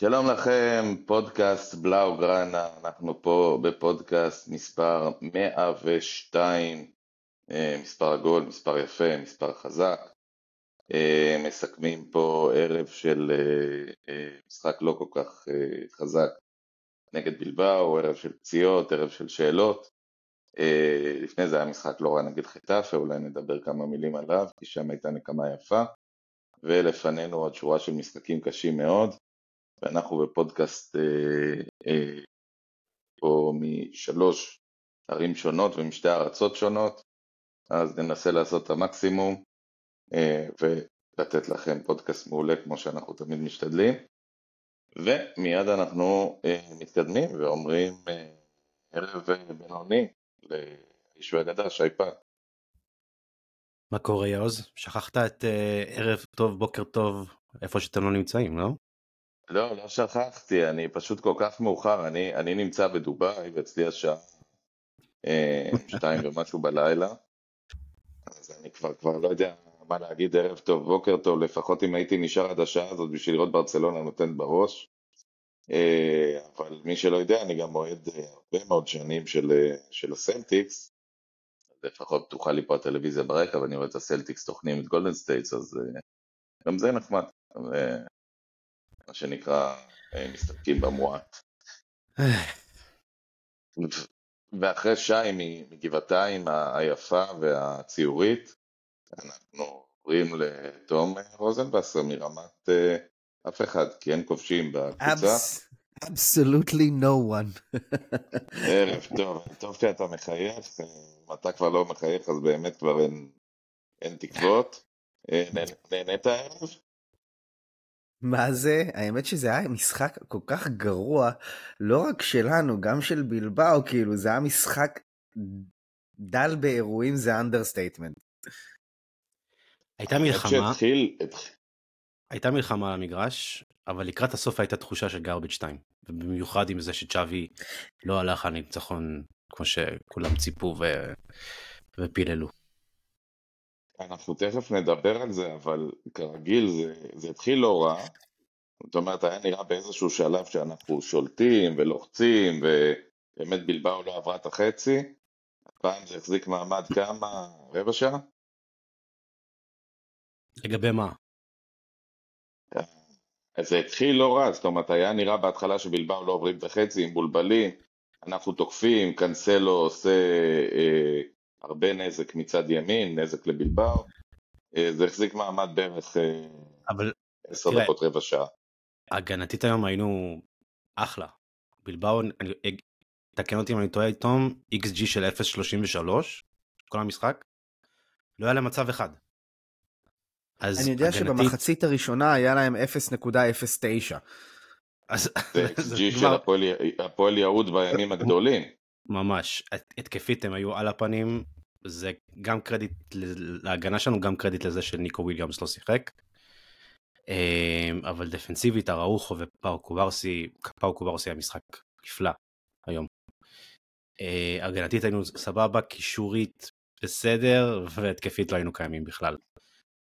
שלום לכם, פודקאסט בלאו גראנה, אנחנו פה בפודקאסט מספר 102, אה, מספר עגול, מספר יפה, מספר חזק. אה, מסכמים פה ערב של אה, משחק לא כל כך חזק נגד בלבאו, ערב של פציעות, ערב של שאלות. לפני זה היה משחק לא רע נגד חטאפה, אולי נדבר כמה מילים עליו, כי שם הייתה נקמה יפה. ולפנינו עוד שורה של משחקים קשים מאוד. ואנחנו בפודקאסט אה, אה, פה משלוש ערים שונות ומשתי ארצות שונות, אז ננסה לעשות את המקסימום אה, ולתת לכם פודקאסט מעולה כמו שאנחנו תמיד משתדלים. ומיד אנחנו אה, מתקדמים ואומרים אה, ערב בינוני לאיש והגדה שי פת. מה קורה יעוז? שכחת את uh, ערב טוב, בוקר טוב, איפה שאתם לא נמצאים, לא? לא, לא שכחתי, אני פשוט כל כך מאוחר, אני, אני נמצא בדובאי ואצלי השעה אה, שתיים ומשהו בלילה, אז אני כבר, כבר לא יודע מה להגיד ערב טוב, בוקר טוב, לפחות אם הייתי נשאר עד השעה הזאת בשביל לראות ברצלונה נותן בראש, אה, אבל מי שלא יודע, אני גם אוהד אה, הרבה מאוד שנים של, של הסלטיקס, לפחות תוכל לי פה הטלוויזיה ברקע ואני רואה את הסלטיקס טוחנים את גולדן סטייטס, אז גם זה נחמד. מה שנקרא, אה, מסתפקים במועט. ואחרי שי מגבעתיים היפה והציורית, אנחנו עוברים לתום רוזנבסר מרמת אה, אף אחד, כי אין כובשים בקבוצה. absolutely no one. ערב טוב, טוב שאתה מחייך, אם אתה כבר לא מחייך אז באמת כבר אין, אין תקוות. אה, נהנית הערב? מה זה? האמת שזה היה משחק כל כך גרוע, לא רק שלנו, גם של בילבאו, כאילו, זה היה משחק דל באירועים, זה understatement. הייתה מלחמה, הייתה מלחמה על המגרש, אבל לקראת הסוף הייתה תחושה של גרביץ' 2, ובמיוחד עם זה שצ'אבי לא הלך על ניצחון כמו שכולם ציפו ו... ופיללו. אנחנו תכף נדבר על זה, אבל כרגיל זה, זה התחיל לא רע. זאת אומרת, היה נראה באיזשהו שלב שאנחנו שולטים ולוחצים, ובאמת בלבאו לא עברה את החצי. הפעם זה החזיק מעמד כמה? רבע שעה? לגבי מה? זה התחיל לא רע, זאת אומרת, היה נראה בהתחלה שבלבאו לא עוברים את החצי עם בולבלים, אנחנו תוקפים, קנסלו עושה אה, הרבה נזק מצד ימין, נזק לבלבר. אה, זה החזיק מעמד בערך אה, אבל... עשר דקות רבע שעה. הגנתית היום היינו אחלה. בלבאו, תקן אותי אם אני טועה, תום, XG של 0.33, כל המשחק, לא היה להם מצב אחד. אני יודע הגנתית... שבמחצית הראשונה היה להם 0.09. אז זה XG של הפועל יהוד בימים הגדולים. ממש, התקפית הם היו על הפנים, זה גם קרדיט להגנה שלנו, גם קרדיט לזה שניקו וויליאמס לא שיחק. אמ, אבל דפנסיבית, אראוחו ופאו קובארסי, פאו קובארסי היה משחק נפלא היום. אה, הגנתית היינו סבבה, קישורית בסדר, והתקפית לא היינו קיימים בכלל.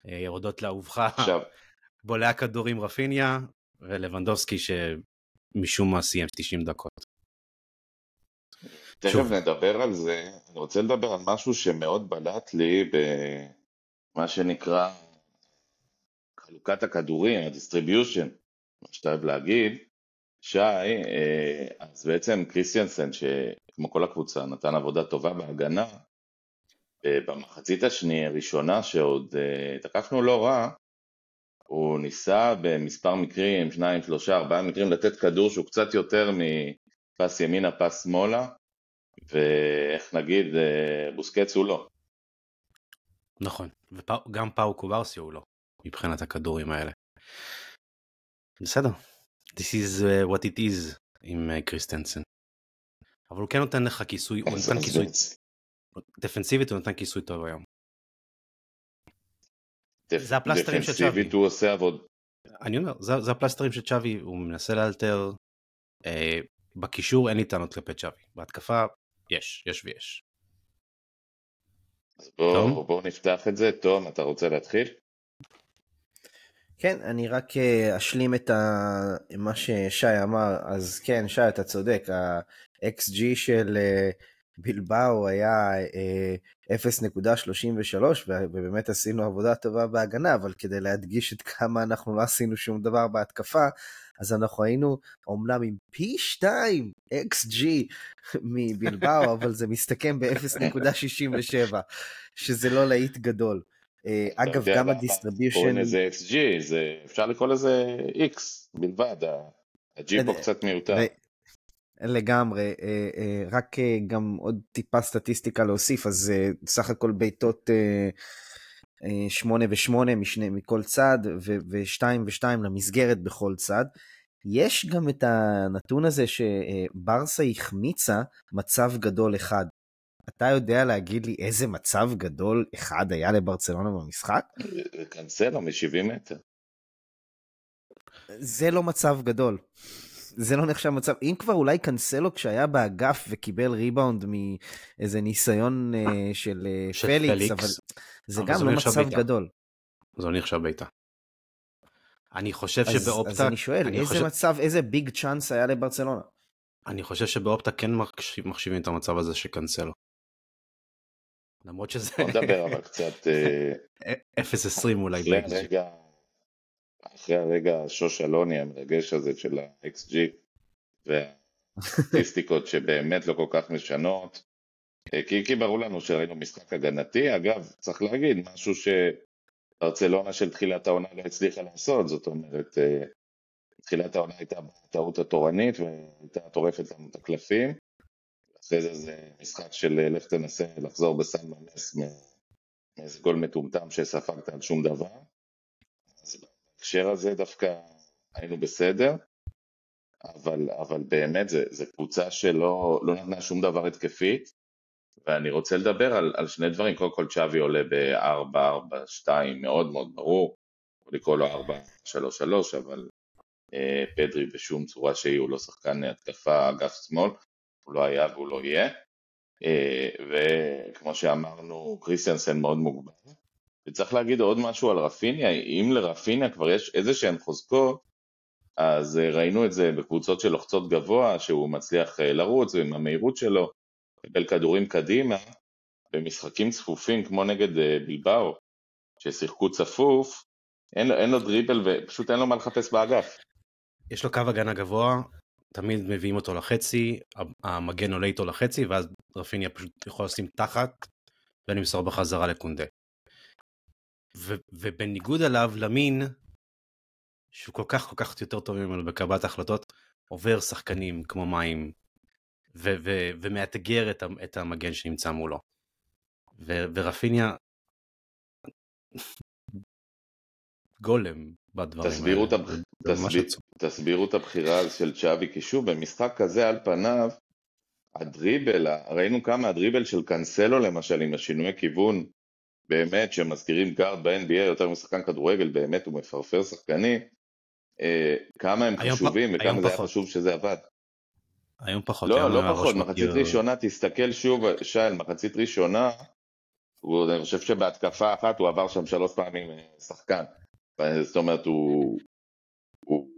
אה, יורדות לאהובך, בולע כדורים רפיניה, ולבנדובסקי שמשום מה סיים 90 דקות. תכף נדבר על זה, אני רוצה לדבר על משהו שמאוד בלט לי במה שנקרא חלוקת הכדורים, ה-distribution, מה שאתה אוהב להגיד, שי, אה, אז בעצם קריסטיאנסן, שכמו כל הקבוצה נתן עבודה טובה בהגנה, במחצית השנייה הראשונה שעוד אה, תקפנו לא רע, הוא ניסה במספר מקרים, שניים, שלושה, ארבעה מקרים, לתת כדור שהוא קצת יותר מפס ימינה, פס שמאלה, ואיך נגיד, אה, בוסקץ הוא לא. נכון, וגם פאו קוברסי הוא לא, מבחינת הכדורים האלה. בסדר, This is uh, what it is עם קריסטנסן. אבל הוא כן נותן לך כיסוי, הוא נותן כיסוי, דפנסיבית הוא נותן כיסוי טוב היום. זה הפלסטרים של צ'אבי. דפנסיבית הוא עושה עבוד. אני אומר, זה, זה הפלסטרים של צ'אבי, הוא מנסה לאלתר. אה, בקישור אין לי טענות כלפי צ'אבי. בהתקפה יש, יש ויש. אז בואו בוא נפתח את זה. תום, אתה רוצה להתחיל? כן, אני רק אה, אשלים את ה... מה ששי אמר, אז כן, שי, אתה צודק, ה-XG של אה, בילבאו היה 0.33, ובאמת עשינו עבודה טובה בהגנה, אבל כדי להדגיש את כמה אנחנו לא עשינו שום דבר בהתקפה, אז אנחנו היינו אומנם עם פי 2 XG מבילבאו, אבל זה מסתכם ב-0.67, שזה לא להיט גדול. אה, אגב, גם ה distribution... קוראים לזה XG, אפשר לקרוא לזה X בלבד, ה-G פה קצת מיותר. לגמרי, אה, אה, רק גם עוד טיפה סטטיסטיקה להוסיף, אז סך הכל בעיטות 8 ו-8 משני, מכל צד, ו-2 ו-2 למסגרת בכל צד. יש גם את הנתון הזה שברסה החמיצה מצב גדול אחד. אתה יודע להגיד לי איזה מצב גדול אחד היה לברצלונה במשחק? קנסלו מ-70 מטר. זה לא מצב גדול. זה לא נחשב מצב, אם כבר אולי קנסלו כשהיה באגף וקיבל ריבאונד מאיזה ניסיון uh, של, uh, של פליקס, פליקס, אבל זה אבל גם זה לא מצב בעיטה. גדול. זה לא נחשב בעיטה. אני חושב אז, שבאופטה... אז אני שואל, אני איזה חושב... מצב, איזה big chance היה לברצלונה? אני חושב שבאופטה כן מחשיבים את המצב הזה של קנסלו. למרות שזה... בוא נדבר אבל קצת... 0.20 אה, אולי. הרגע, אחרי הרגע השושלוני המרגש הזה של ה-XG והסטטיסטיקות שבאמת לא כל כך משנות, אה, כי, כי ברור לנו שראינו משחק הגנתי, אגב, צריך להגיד, משהו שברצלונה של תחילת העונה לא הצליחה לעשות, זאת אומרת, אה, תחילת העונה הייתה טעות התורנית והייתה טורפת לנו את הקלפים, אחרי זה זה משחק של אה, לך תנסה לחזור בסן ממס מאיזה גול מטומטם שספגת על שום דבר. בהקשר הזה דווקא היינו בסדר, אבל, אבל באמת זו קבוצה שלא לא נתנה שום דבר התקפית, ואני רוצה לדבר על, על שני דברים, קודם כל צ'אבי עולה ב-4-4-2 מאוד מאוד ברור, לקרוא לו 4-3-3, אבל אה, פדרי בשום צורה שהיא הוא לא שחקן התקפה אגף שמאל, הוא לא היה והוא לא יהיה. אה, וכמו שאמרנו, קריסטיאנסן מאוד מוגבל. וצריך להגיד עוד משהו על רפיניה, אם לרפיניה כבר יש איזה שהן חוזקות, אז אה, ראינו את זה בקבוצות שלוחצות גבוה, שהוא מצליח אה, לרוץ ועם המהירות שלו, לקבל כדורים קדימה, במשחקים צפופים כמו נגד בלבאו, ששיחקו צפוף, אין לו, אין לו דריבל ופשוט אין לו מה לחפש באגף. יש לו קו הגנה גבוה, תמיד מביאים אותו לחצי, המגן עולה איתו לחצי, ואז רפיניה פשוט יכול לשים תחת ולמסור בחזרה לקונדה. ו- ובניגוד אליו, למין, שהוא כל כך כל כך יותר טוב ממנו בקבלת החלטות, עובר שחקנים כמו מים, ו- ו- ומאתגר את, ה- את המגן שנמצא מולו. ו- ורפיניה גולם בדברים תסבירו האלה. את, תסביר, תסבירו את הבחירה של צ'אבי, כי שוב, במשחק כזה על פניו, הדריבל, ראינו כמה הדריבל של קאנסלו למשל, עם השינוי כיוון, באמת, שמזכירים גארד ב-NBA יותר משחקן כדורגל, באמת הוא מפרפר שחקנים, אה, כמה הם חשובים פ... וכמה זה פחות. היה חשוב שזה עבד. היום פחות. לא, לא פחות, מחצית מכיר... ראשונה, תסתכל שוב, שי, מחצית ראשונה, הוא, אני חושב שבהתקפה אחת הוא עבר שם שלוש פעמים אה, שחקן. זאת אומרת, הוא, הוא,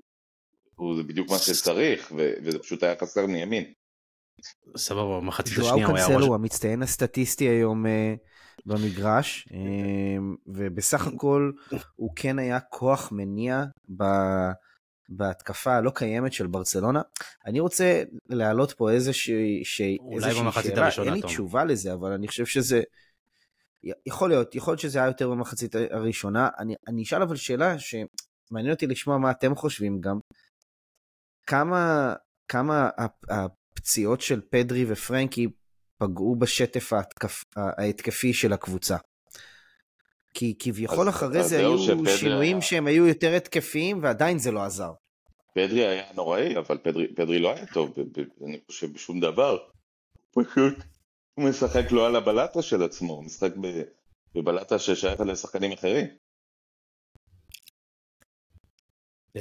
הוא זה בדיוק מה שצריך, ו, וזה פשוט היה חסר מימין. סבבה, מחצית השנייה הוא היה ראש... ז'ואאו קנסלו הוא המצטיין הסטטיסטי היום uh, במגרש, uh, ובסך הכל הוא כן היה כוח מניע ב... בהתקפה הלא קיימת של ברצלונה. אני רוצה להעלות פה איזושהי, ש... איזושהי שאלה, אין לי תשובה לזה, אבל אני חושב שזה... יכול להיות, יכול להיות שזה היה יותר במחצית הראשונה. אני, אני אשאל אבל שאלה שמעניין אותי לשמוע מה אתם חושבים גם. כמה, כמה הפציעות של פדרי ופרנקי פגעו בשטף ההתקפ, ההתקפי של הקבוצה? כי כביכול אחרי זה היו שינויים היה... שהם היו יותר התקפיים ועדיין זה לא עזר. פדרי היה נוראי, אבל פדרי, פדרי לא היה טוב, אני חושב בשום דבר. פשוט הוא משחק לא על הבלטה של עצמו, הוא משחק בבלטה ששייך לשחקנים אחרים.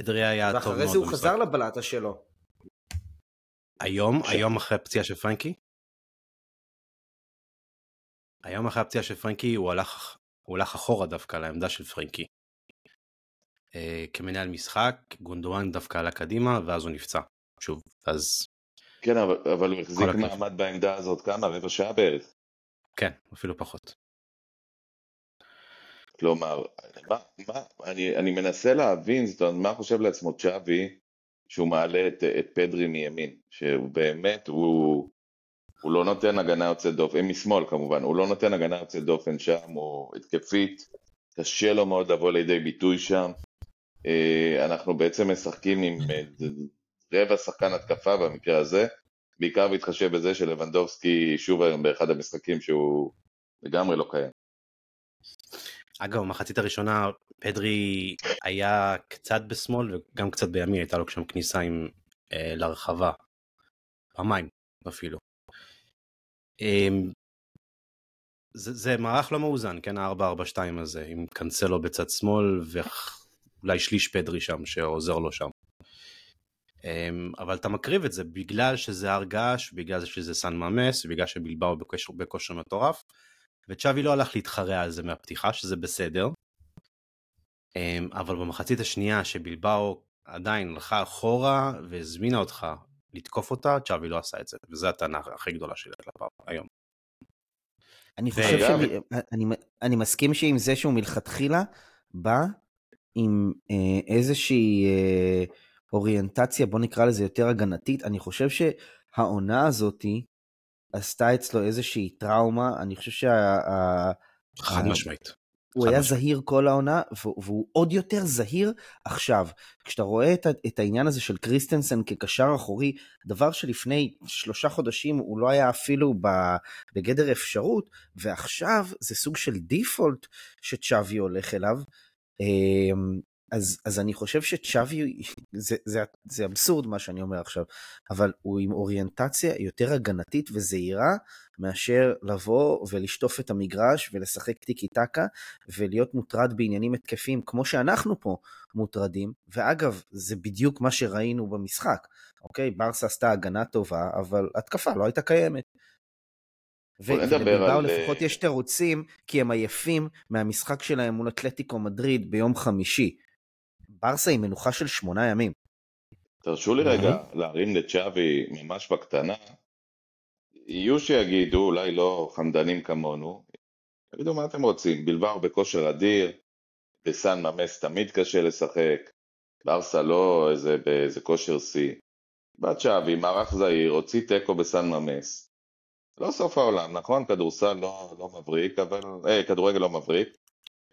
אדרי היה טוב מאוד ואחרי זה הוא חזר לבלטה שלו. היום, היום אחרי הפציעה של פרנקי? היום אחרי הפציעה של פרנקי הוא הלך, הוא הלך אחורה דווקא לעמדה של פרנקי. אה, כמנהל משחק, גונדואן דווקא עלה קדימה, ואז הוא נפצע. שוב, אז... כן, אבל, אבל הוא החזיק מעמד בעמדה הזאת כמה? רבע שעה בערך. כן, אפילו פחות. כלומר, מה, מה, אני, אני מנסה להבין, זאת אומרת, מה חושב לעצמו צ'אבי שהוא מעלה את, את פדרי מימין, שהוא באמת, הוא, הוא לא נותן הגנה יוצאת דופן, משמאל כמובן, הוא לא נותן הגנה יוצאת דופן שם, הוא התקפית, קשה לו מאוד לבוא לידי ביטוי שם. אה, אנחנו בעצם משחקים עם אה, רבע שחקן התקפה במקרה הזה, בעיקר בהתחשב בזה שלבנדובסקי שוב היום באחד המשחקים שהוא לגמרי לא קיים. אגב, במחצית הראשונה פדרי היה קצת בשמאל וגם קצת בימין, הייתה לו שם כניסה עם, אה, לרחבה. פעמיים אפילו. אה, זה, זה מערך לא מאוזן, כן, ה-442 הזה, עם קנסלו בצד שמאל ואולי שליש פדרי שם שעוזר לו שם. אה, אבל אתה מקריב את זה בגלל שזה הר געש, בגלל שזה סן ממס, בגלל שבלבאו בכושר, בכושר מטורף. וצ'אבי לא הלך להתחרע על זה מהפתיחה, שזה בסדר. אמ, אבל במחצית השנייה שבלבאו עדיין הלכה אחורה והזמינה אותך לתקוף אותה, צ'אבי לא עשה את זה, וזו הטענה הכי גדולה שלי כלפיו היום. אני חושב. שאני אני, אני מסכים שעם זה שהוא מלכתחילה בא עם אה, איזושהי אה, אוריינטציה, בוא נקרא לזה יותר הגנתית, אני חושב שהעונה הזאתי עשתה אצלו איזושהי טראומה, אני חושב שה... חד משמעית. הוא היה זהיר כל העונה, והוא עוד יותר זהיר עכשיו. כשאתה רואה את, את העניין הזה של קריסטנסן כקשר אחורי, דבר שלפני שלושה חודשים הוא לא היה אפילו בגדר אפשרות, ועכשיו זה סוג של דיפולט שצ'אבי הולך אליו. אז, אז אני חושב שצ'אבי, זה, זה, זה אבסורד מה שאני אומר עכשיו, אבל הוא עם אוריינטציה יותר הגנתית וזהירה מאשר לבוא ולשטוף את המגרש ולשחק טיקי טקה ולהיות מוטרד בעניינים התקפיים כמו שאנחנו פה מוטרדים, ואגב, זה בדיוק מה שראינו במשחק, אוקיי? ברסה עשתה הגנה טובה, אבל התקפה לא הייתה קיימת. ולבלבאו לפחות יש תירוצים, כי הם עייפים מהמשחק שלהם מול אתלטיקו מדריד ביום חמישי. ברסה היא מנוחה של שמונה ימים. תרשו לי רגע להרים לצ'אבי ממש בקטנה. יהיו שיגידו, אולי לא חמדנים כמונו, תגידו מה אתם רוצים, בלבר בכושר אדיר, בסן ממס תמיד קשה לשחק, ברסה לא איזה באיזה כושר שיא. בא צ'אבי, מערך זהיר, הוציא תיקו בסן ממס. לא סוף העולם, נכון? כדורסל לא, לא מבריק, אבל... אה, כדורגל לא מבריק,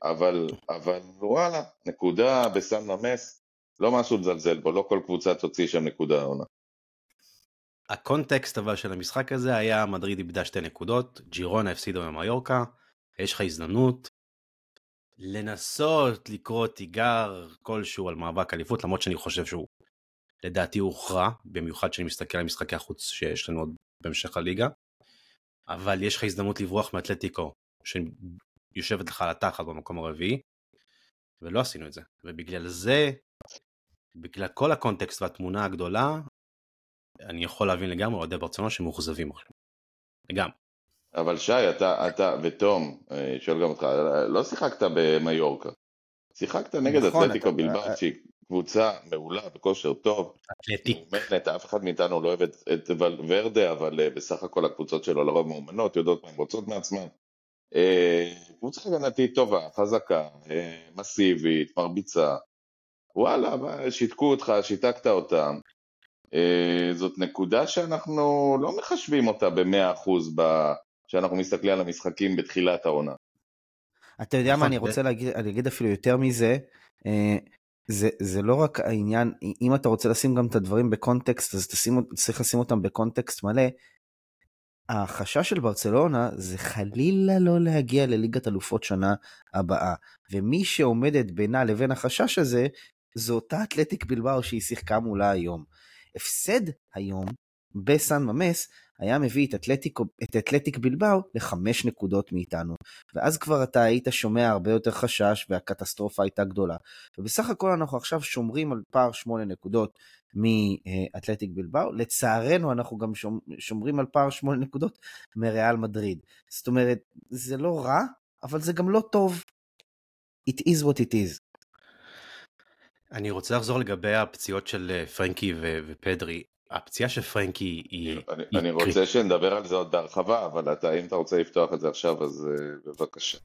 אבל, אבל וואלה, נקודה בסן ממס, לא משהו לזלזל בו, לא כל קבוצה תוציא שם נקודה העונה. הקונטקסט אבל של המשחק הזה היה מדריד איבדה שתי נקודות, ג'ירונה הפסידו ממיורקה, יש לך הזדמנות לנסות לקרוא תיגר כלשהו על מאבק אליפות, למרות שאני חושב שהוא לדעתי הוכרע, במיוחד כשאני מסתכל על משחקי החוץ שיש לנו עוד בהמשך הליגה, אבל יש לך הזדמנות לברוח מאתלטיקו, יושבת לך על התחת במקום הרביעי, ולא עשינו את זה. ובגלל זה, בגלל כל הקונטקסט והתמונה הגדולה, אני יכול להבין לגמרי אוהדי ברצלונה שמאוכזבים עכשיו. לגמרי. אבל שי, אתה, אתה ותום, אה, שואל גם אותך, לא שיחקת במיורקה. שיחקת נגד נכון, אתלטיקו אתה... בלבד, אה, שהיא קבוצה מעולה בכושר טוב. אתלטיק. מאומנת, אף אחד מאיתנו לא אוהב את, את ולוורדה, אבל אה, בסך הכל הקבוצות שלו לרוב מאומנות, יודעות מה הן רוצות מעצמן. קבוצה הגנתית טובה, חזקה, אה, מסיבית, מרביצה. וואלה, שיתקו אותך, שיתקת אותם. אה, זאת נקודה שאנחנו לא מחשבים אותה במאה אחוז כשאנחנו מסתכלים על המשחקים בתחילת העונה. אתה יודע מה נכון, אני רוצה להגיד, אני אגיד אפילו יותר מזה, אה, זה, זה לא רק העניין, אם אתה רוצה לשים גם את הדברים בקונטקסט, אז תשים, צריך לשים אותם בקונטקסט מלא, החשש של ברצלונה זה חלילה לא להגיע לליגת אלופות שנה הבאה, ומי שעומדת בינה לבין החשש הזה, זו אותה אתלטיק בלבאו שהיא שיחקה מולה היום. הפסד היום בסן ממס היה מביא את, אתלטיק, את אתלטיק בלבאו לחמש נקודות מאיתנו. ואז כבר אתה היית שומע הרבה יותר חשש והקטסטרופה הייתה גדולה. ובסך הכל אנחנו עכשיו שומרים על פער שמונה נקודות מאתלטיק בלבאו. לצערנו אנחנו גם שומרים על פער שמונה נקודות מריאל מדריד. זאת אומרת, זה לא רע, אבל זה גם לא טוב. It is what it is. אני רוצה לחזור לגבי הפציעות של אה, פרנקי ו- ופדרי. הפציעה של פרנקי היא... אני, היא אני. רוצה שנדבר על זה עוד בהרחבה, אבל אתה, אם אתה רוצה לפתוח את זה עכשיו, אז uh, בבקשה.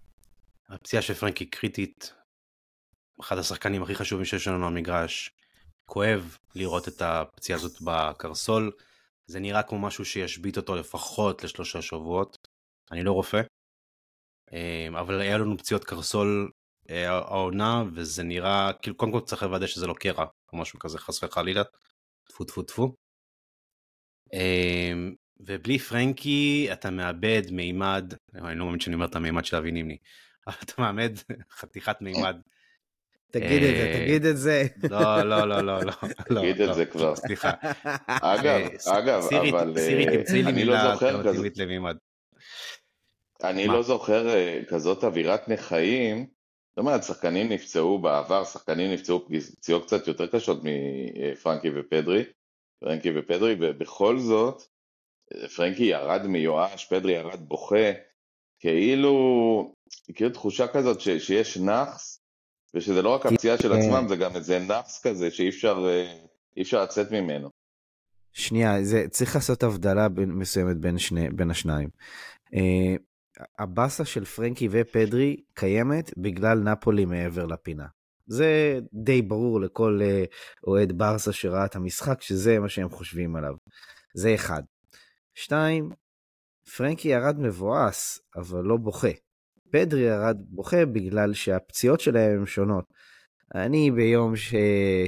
הפציעה של פרנקי קריטית. אחד השחקנים הכי חשובים שיש לנו במגרש. כואב לראות את הפציעה הזאת בקרסול. זה נראה כמו משהו שישבית אותו לפחות לשלושה שבועות. אני לא רופא. אה, אבל היה לנו פציעות קרסול אה, העונה וזה נראה כאילו קודם כל צריך לוודא שזה לא קרע או משהו כזה חס וחלילה. טפו טפו טפו. אה, ובלי פרנקי אתה מאבד מימד, אני לא מאמין שאני אומר את המימד של אבי נימני, אבל אתה מאבד חתיכת מימד. תגיד את זה, אה, תגיד את זה. לא, לא, לא, לא, לא. לא, תגיד את לא, זה כבר. סליחה. אגב, אה, אגב, אבל אה, סירי תמצאי לי אני לא מילה זוכר אלטרנטיבית כזאת, למימד. אני? לא זוכר אה, כזאת אווירת נכאים. זאת אומרת, שחקנים נפצעו בעבר, שחקנים נפצעו פציעות קצת יותר קשות מפרנקי ופדרי, פרנקי ופדרי, ובכל זאת, פרנקי ירד מיואש, פדרי ירד בוכה, כאילו, כאילו תחושה כזאת ש, שיש נאחס, ושזה לא רק הפציעה של. עצמם, זה גם איזה נאחס כזה שאי אפשר, אה, אפשר לצאת ממנו. שנייה, זה, צריך לעשות הבדלה בין, מסוימת בין, שני, בין השניים. אה, הבאסה של פרנקי ופדרי קיימת בגלל נפולי מעבר לפינה. זה די ברור לכל אה, אוהד ברסה שראה את המשחק, שזה מה שהם חושבים עליו. זה אחד. שתיים, פרנקי ירד מבואס, אבל לא בוכה. פדרי ירד בוכה בגלל שהפציעות שלהם הן שונות. אני ביום.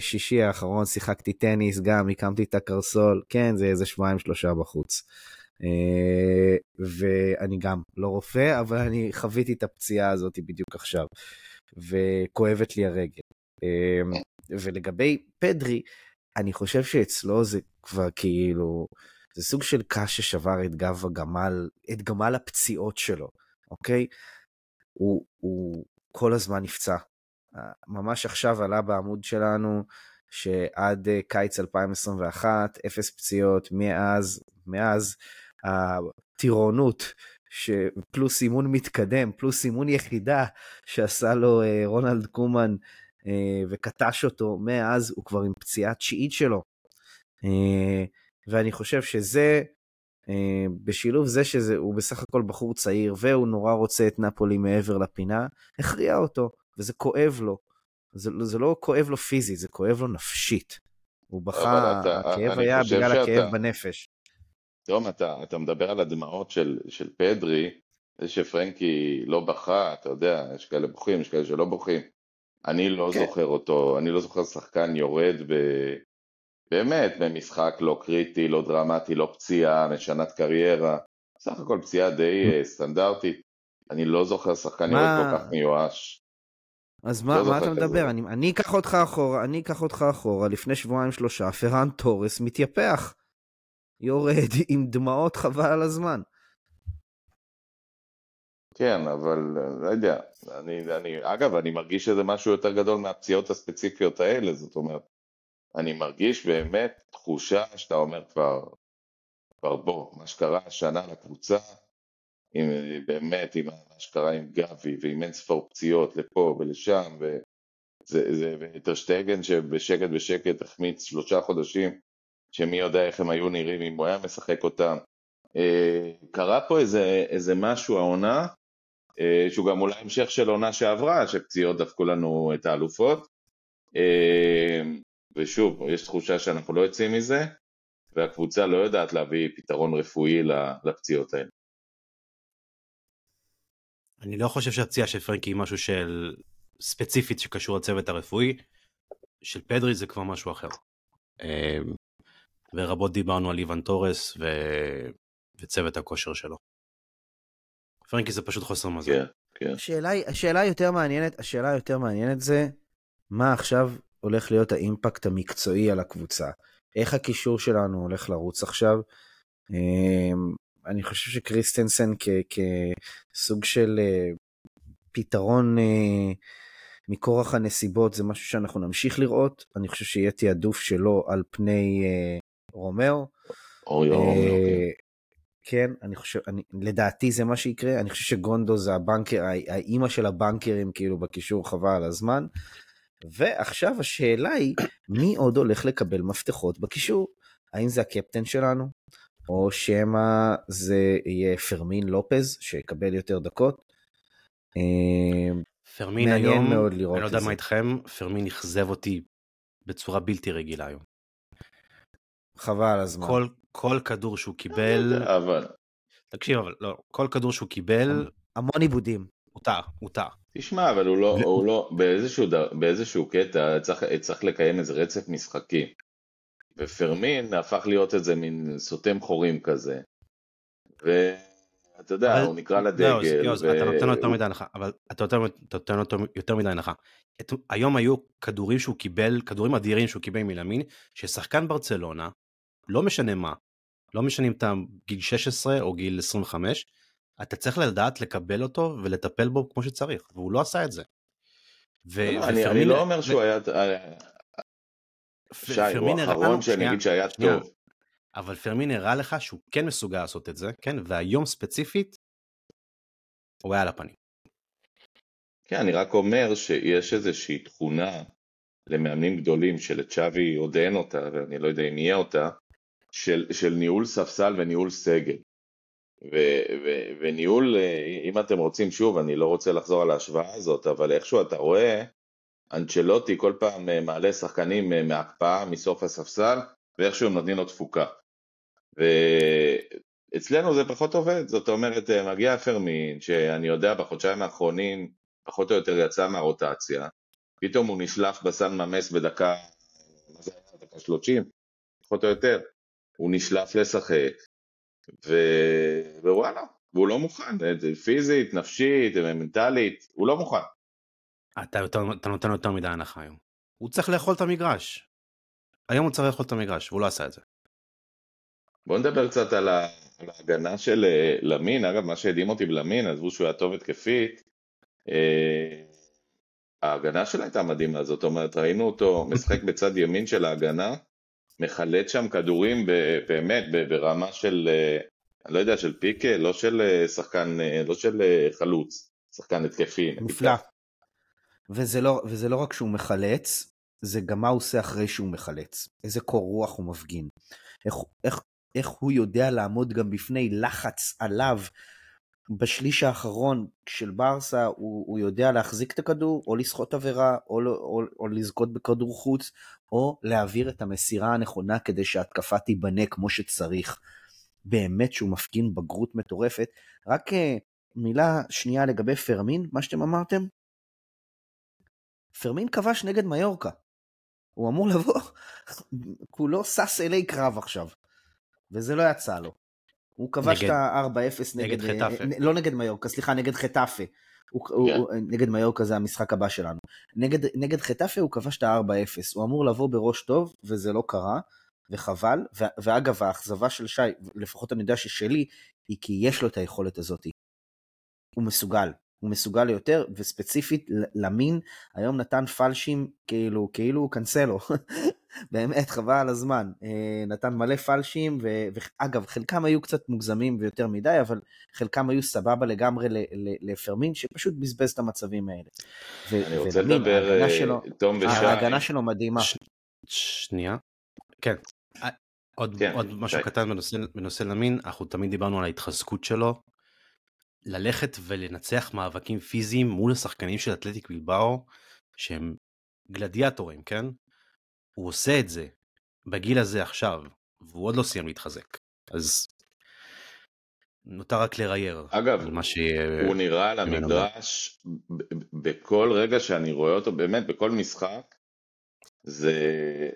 שישי האחרון שיחקתי טניס, גם הקמתי את הקרסול, כן, זה איזה שבועיים שלושה בחוץ. אה, ואני גם לא רופא, אבל אני חוויתי את הפציעה הזאת בדיוק עכשיו, וכואבת לי הרגל. אה, ולגבי פדרי, אני חושב שאצלו זה כבר כאילו, זה סוג של קש ששבר את גב הגמל, את גמל הפציעות שלו, אוקיי? הוא, הוא כל הזמן נפצע. ממש עכשיו עלה בעמוד שלנו שעד אה, קיץ 2021, אפס פציעות, מאז, מאז הטירונות, פלוס אימון מתקדם, פלוס אימון יחידה שעשה לו אה, רונלד קומן אה, וקטש אותו, מאז הוא כבר עם פציעה תשיעית שלו. ואני חושב שזה, בשילוב זה שהוא בסך הכל בחור צעיר והוא נורא רוצה את נפולי מעבר לפינה, הכריע אותו. וזה כואב לו. זה, זה לא כואב לו פיזית, זה כואב לו נפשית. הוא בכה, הכאב היה בגלל שאתה- הכאב בנפש. תום, אתה, אתה מדבר על הדמעות של, של פדרי, זה שפרנקי לא בכה, אתה יודע, יש כאלה בוכים, יש כאלה שלא בוכים. אני לא כן. זוכר אותו, אני לא זוכר שחקן יורד ב... באמת במשחק לא קריטי, לא דרמטי, לא פציעה, משנת קריירה. סך הכל פציעה די אה, סטנדרטית. אני לא זוכר שחקן מה- יורד כל כך מיואש. אז לא מה, מה זוכר אתה כזה. מדבר? אני, אני אקח אותך אחורה, אני אקח אותך אחורה, לפני שבועיים שלושה, פרן תורס מתייפח. יורד עם דמעות חבל על הזמן. כן, אבל אה, לא יודע, אני, אני, אגב, אני מרגיש שזה משהו יותר גדול מהפציעות הספציפיות האלה, זאת אומרת, אני מרגיש באמת תחושה שאתה אומר כבר, כבר בוא, מה שקרה השנה לקבוצה, עם, באמת, עם מה שקרה עם גבי ועם אין ספור פציעות לפה ולשם, וטרשטגן שבשקט בשקט החמיץ שלושה חודשים, שמי יודע איך הם היו נראים אם הוא היה משחק אותם. אה, קרה פה איזה, איזה משהו העונה, אה, שהוא גם אולי המשך של עונה שעברה, שפציעות דפקו לנו את האלופות. אה, ושוב, יש תחושה שאנחנו לא יוצאים מזה, והקבוצה לא יודעת להביא פתרון רפואי לפציעות האלה. אני לא חושב שהפציעה של פרנקי היא משהו של ספציפית שקשור לצוות הרפואי. של פדרי זה כבר משהו אחר. ורבות דיברנו על איוון תורס ו... וצוות הכושר שלו. פרנקי זה פשוט חוסר מזל. כן, כן. השאלה, היא- השאלה היותר מעניינת, השאלה היותר מעניינת זה, מה עכשיו הולך להיות ה impact המקצועי על הקבוצה? איך הקישור שלנו הולך לרוץ עכשיו? אמ, אני חושב שקריסטנסן כ- כסוג של אה, פתרון אה, מכורח הנסיבות זה משהו שאנחנו נמשיך לראות. אני חושב שיהיה תעדוף שלו על פני אה, רומאו. אוריול רומאו, אה, כן, אני חושב, אני, לדעתי זה מה שיקרה, אני חושב שגונדו זה הבנקר, הא- האימא של הבנקרים כאילו בקישור חבל על הזמן. ועכשיו השאלה היא, מי עוד הולך לקבל מפתחות בקישור? האם זה הקפטן שלנו? או שמא זה יהיה פרמין לופז, שיקבל יותר דקות? אה, פרמין היום, אני לא יודע. מה איתכם, פרמין אכזב אותי בצורה בלתי רגילה היום. חבל על הזמן. כל, כל כדור שהוא לא קיבל, אבל תקשיב אבל, לא, כל כדור שהוא קיבל, המון עיבודים. הוא טעה, הוא טעה. תשמע, אבל הוא לא, הוא לא, באיזשהו, ד- באיזשהו קטע צריך, צריך לקיים איזה רצף משחקים. ופרמין הפך להיות איזה מין סותם חורים כזה. ואתה יודע, אבל- הוא נקרא לא, לדגל. יוז, ו- אתה נותן לו יותר מדי הנחה, אבל אתה נותן, לו יותר- יותר מדי הנחה. את, היום היו כדורים שהוא קיבל, כדורים אדירים שהוא קיבל מלמין, ששחקן ברצלונה, לא משנה מה, לא משנה אם אתה גיל 16 או גיל 25, אתה צריך לדעת לקבל אותו ולטפל בו כמו שצריך, והוא לא עשה את זה. ו- לא, אני, אני ופרמין- לא אומר ו- שהוא היה, פ- שי, הוא האחרון שאני אגיד שהיה. טוב. אבל פרמין הראה לך שהוא כן מסוגל לעשות את זה, כן? והיום ספציפית, הוא היה על הפנים. כן, אני רק אומר שיש איזושהי תכונה למאמנים גדולים שלצ'אבי עוד אין אותה, ואני לא יודע אם יהיה אותה, של, של ניהול ספסל וניהול סגל. ו, ו, וניהול, אה, אם אתם רוצים, שוב, אני לא רוצה לחזור על ההשוואה הזאת, אבל איכשהו אתה רואה, אנצ'לוטי כל פעם אה, מעלה שחקנים אה, מהקפאה, מסוף הספסל, ואיכשהו הם נותנים לו תפוקה. ואצלנו זה פחות עובד, זאת אומרת, מגיע פרמין, שאני יודע בחודשיים האחרונים, פחות או יותר יצא מהרוטציה, פתאום הוא נשלף בסן ממס בדקה, מה זה היה, דקה 30, פחות או יותר, הוא נשלף לשחק, ו... ווואלה, והוא לא מוכן, פיזית, נפשית, מנטלית, הוא לא מוכן. אתה, יותר, אתה נותן יותר מדי הנחה היום. הוא צריך לאכול את המגרש. היום הוא צריך לאכול את המגרש, והוא לא עשה את זה. בוא נדבר קצת על, ה... על ההגנה של אה, למין, אגב, מה שהדהים אותי בלמין, עזבו שהוא היה טוב התקפית, אה, ההגנה שלה הייתה מדהימה, זאת אומרת, ראינו אותו משחק בצד ימין של ההגנה, מחלט שם כדורים באמת ברמה של, אה, אני לא יודע, של פיקה, לא של אה, שחקן, אה, לא של חלוץ, שחקן התקפי. נפלא. וזה לא, וזה לא רק שהוא מחלץ, זה גם מה הוא עושה אחרי שהוא מחלץ. איזה קור רוח הוא מפגין. איך, איך, איך הוא יודע לעמוד גם בפני לחץ עליו. בשליש האחרון של ברסה הוא, הוא יודע להחזיק את הכדור, או לסחוט עבירה, או, לא- או, או לזכות בכדור חוץ, או להעביר את המסירה הנכונה כדי שההתקפה תיבנה כמו שצריך. באמת שהוא מפגין בגרות מטורפת. רק אה, מילה שנייה לגבי פרמין, מה שאתם אמרתם, פרמין כבש נגד מיורקה. הוא אמור לבוא, כולו שש אלי קרב עכשיו. וזה לא יצא לו. הוא כבש את ה-4-0 נגד, נגד חטאפה. אה, לא נגד מיורקה, סליחה, נגד חטאפה. הוא, הוא, כן. הוא, נגד מיורקה זה המשחק הבא שלנו. נגד, נגד חטאפה הוא כבש את ה-4-0. הוא אמור לבוא בראש טוב, וזה לא קרה, וחבל. ו, ואגב, האכזבה של שי, לפחות אני יודע ששלי, היא כי יש לו את היכולת הזאת. הוא מסוגל. הוא מסוגל ליותר, וספציפית למין, היום נתן פלשים כאילו, כאילו הוא קנסלו. באמת, חבל על הזמן. אה, נתן מלא פלשים, ו- ואגב, חלקם היו קצת מוגזמים ויותר מדי, אבל חלקם היו סבבה לגמרי ל- ל- לפרמין, שפשוט בזבז את המצבים האלה. ו- אני רוצה ולמין, לדבר, אה, שלו, תום ושי, ההגנה שלו מדהימה. ש- שנייה. כן. אה, עוד, כן, עוד משהו. קטן בנושא, בנושא למין, אנחנו תמיד דיברנו על ההתחזקות שלו. ללכת ולנצח מאבקים פיזיים מול השחקנים של אתלטיק בלבאו, שהם גלדיאטורים, כן? הוא עושה את זה בגיל הזה עכשיו, והוא עוד לא סיים להתחזק. אז נותר רק לרייר אגב, ש... הוא נראה על. המגרש, ב- בכל רגע שאני רואה אותו, באמת, בכל משחק, זה,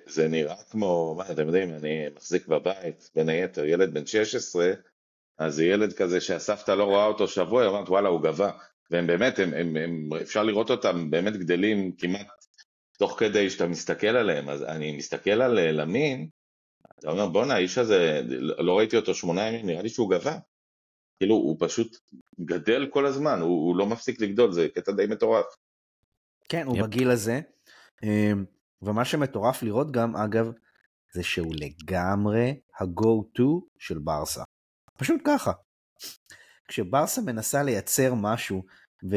זה נראה כמו, מה אתם יודעים, אני מחזיק בבית, בין היתר, ילד בן 16, אז זה ילד כזה שהסבתא לא רואה אותו שבוע, היא אומרת, וואלה, הוא גבה. והם באמת, הם, הם, הם, אפשר לראות אותם באמת גדלים כמעט תוך כדי שאתה מסתכל עליהם. אז אני מסתכל על אה, למין, אתה אומר, בואנה, האיש הזה, לא ראיתי אותו שמונה ימים, נראה לי שהוא גבה. כאילו, הוא פשוט גדל כל הזמן, הוא, הוא לא מפסיק לגדול, זה קטע די מטורף. כן, הוא יפ. בגיל הזה. אמ, ומה שמטורף לראות גם, אגב, זה שהוא לגמרי ה-go to של ברסה. פשוט ככה. כשברסה מנסה לייצר משהו, ו...